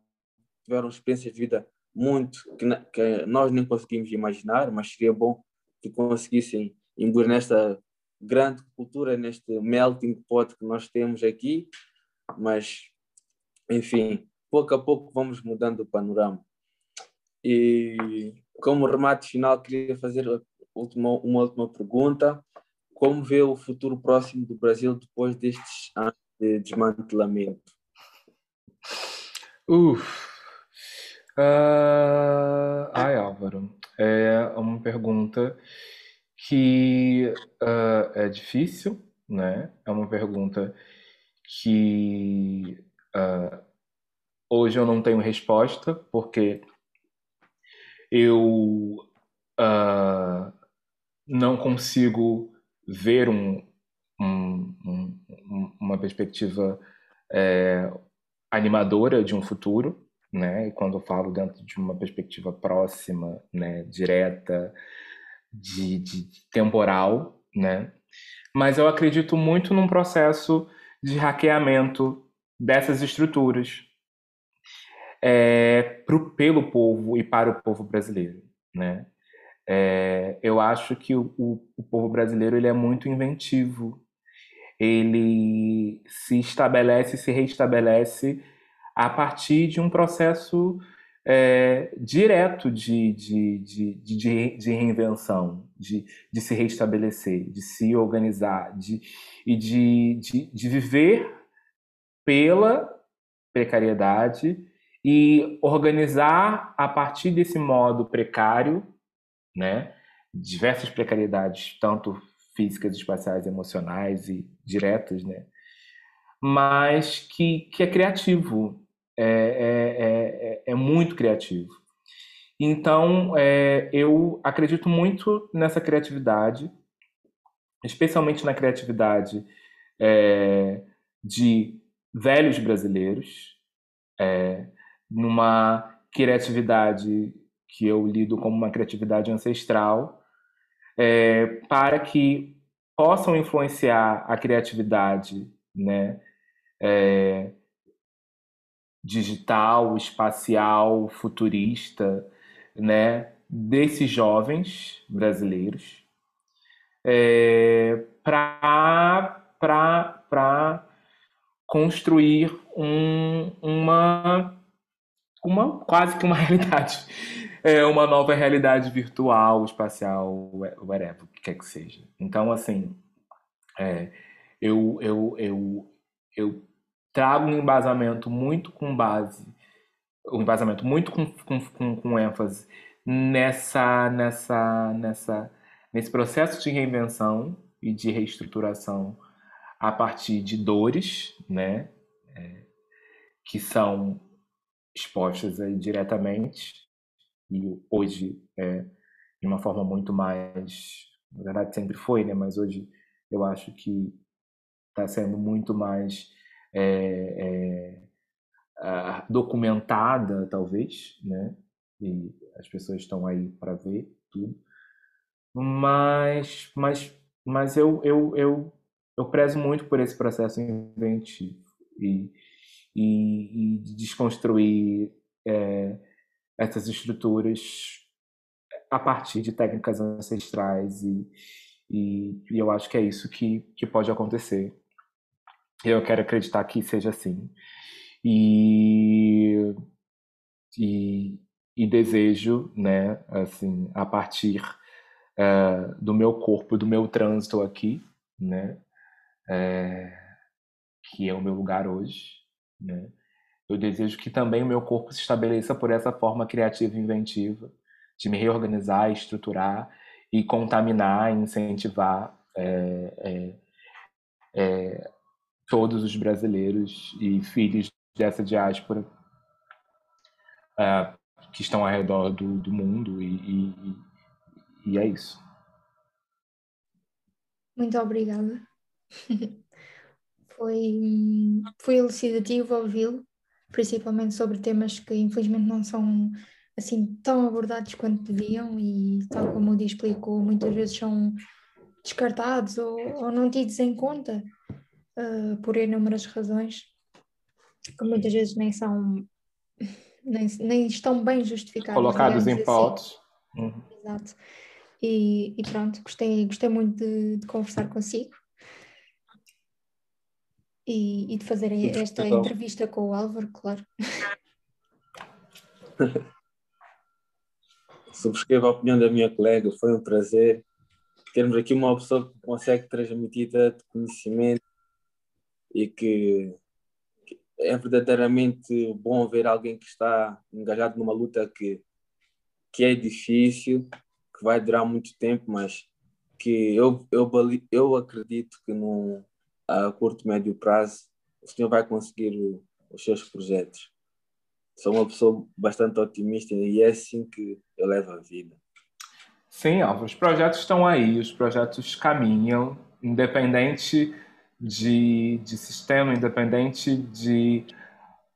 tiveram experiências de vida muito que, que nós nem conseguimos imaginar, mas seria bom que conseguissem imbuir nesta grande cultura, neste melting pot que nós temos aqui, mas enfim, pouco a pouco vamos mudando o panorama. E como remate final, queria fazer última, uma última pergunta. Como vê o futuro próximo do Brasil depois destes anos de desmantelamento? Uf. Uh, ai, Álvaro, é uma pergunta que uh, é difícil, né? É uma pergunta que uh, Hoje eu não tenho resposta, porque eu uh, não consigo ver um, um, um, uma perspectiva é, animadora de um futuro, né? E quando eu falo dentro de uma perspectiva próxima, né, direta, de, de temporal, né? Mas eu acredito muito num processo de hackeamento dessas estruturas, é, pro, pelo povo e para o povo brasileiro, né? É, eu acho que o, o, o, povo brasileiro ele é muito inventivo. Ele se estabelece, se reestabelece a partir de um processo é, direto de, de, de, de, reinvenção, de, de se reestabelecer, de se organizar de, e de, de, de viver pela precariedade e organizar a partir desse modo precário, né, diversas precariedades, tanto físicas, espaciais, emocionais e diretas, né, mas que, que é criativo, é, é, é, é muito criativo. Então, é, eu acredito muito nessa criatividade, especialmente na criatividade é, de velhos brasileiros, é, numa criatividade que eu lido como uma criatividade ancestral, é, para que possam influenciar a criatividade né, é, digital, espacial, futurista, né, desses jovens brasileiros, é, para construir um, uma uma quase que uma realidade, é uma nova realidade virtual, espacial, whatever, o que quer que seja. Então, assim, é, eu, eu, eu, eu trago um embasamento muito com base, um embasamento muito com, com, com ênfase nessa, nessa, nessa, nesse processo de reinvenção e de reestruturação a partir de dores, né, é, que são expostas diretamente e hoje é de uma forma muito mais, na verdade sempre foi, né? Mas hoje eu acho que está sendo muito mais é, é, documentada, talvez, né? E as pessoas estão aí para ver tudo. Mas, mas, mas eu, eu, eu, eu prezo muito por esse processo inventivo e e, e desconstruir é, essas estruturas a partir de técnicas ancestrais e, E, e eu acho que é isso que, que pode acontecer. Eu quero acreditar que seja assim. E, e, e desejo, né, assim, a partir uh, do meu corpo, do meu trânsito aqui, né, é, que é o meu lugar hoje, né, eu desejo que também o meu corpo se estabeleça por essa forma criativa e inventiva, de me reorganizar, estruturar e contaminar, incentivar é, é, é, todos os brasileiros e filhos dessa diáspora uh, que estão ao redor do, do mundo e, e, e, é isso. Muito obrigada. foi, foi elucidativo ouvi-lo, principalmente sobre temas que infelizmente não são assim tão abordados quanto deviam e tal como o Di explicou, muitas vezes são descartados ou, ou não tidos em conta uh, por inúmeras razões que muitas vezes nem são nem, nem estão bem justificados. Colocados em assim. pautas. Uhum. Exato. E, e, pronto, gostei, gostei muito de, de conversar consigo e, e de fazer esta entrevista com o Álvaro, claro. Subscrevo a opinião da minha colega, foi um prazer termos aqui uma pessoa que consegue transmitir tanto conhecimento e que é verdadeiramente bom ver alguém que está engajado numa luta que, que é difícil, que vai durar muito tempo, mas que eu, eu, eu acredito que no, a curto, médio prazo o senhor vai conseguir o, os seus projetos. Sou uma pessoa bastante otimista e é assim que eu levo a vida. Sim, ó, os projetos estão aí, os projetos caminham, independente de, de sistema, independente de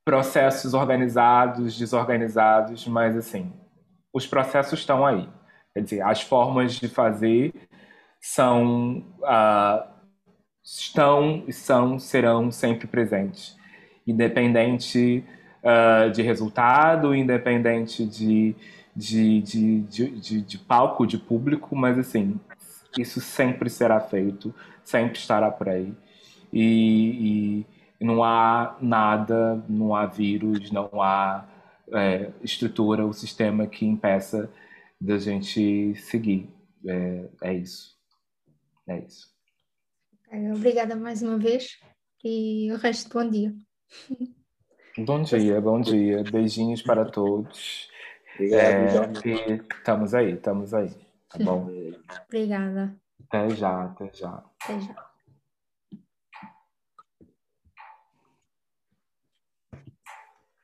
processos organizados, desorganizados, mas assim, os processos estão aí. Quer dizer, as formas de fazer são, uh, estão e são, serão sempre presentes, independente uh, de resultado, independente de, de, de, de, de palco, de público, mas assim, isso sempre será feito, sempre estará por aí e, e não há nada, não há vírus, não há é, estrutura, o sistema que impeça da gente seguir. É, é isso. É isso. Obrigada mais uma vez e o resto, bom dia. Bom dia, bom dia. Beijinhos para todos. Obrigado, é, estamos aí, estamos aí. Tá bom? Obrigada. Até já, até já. Até já.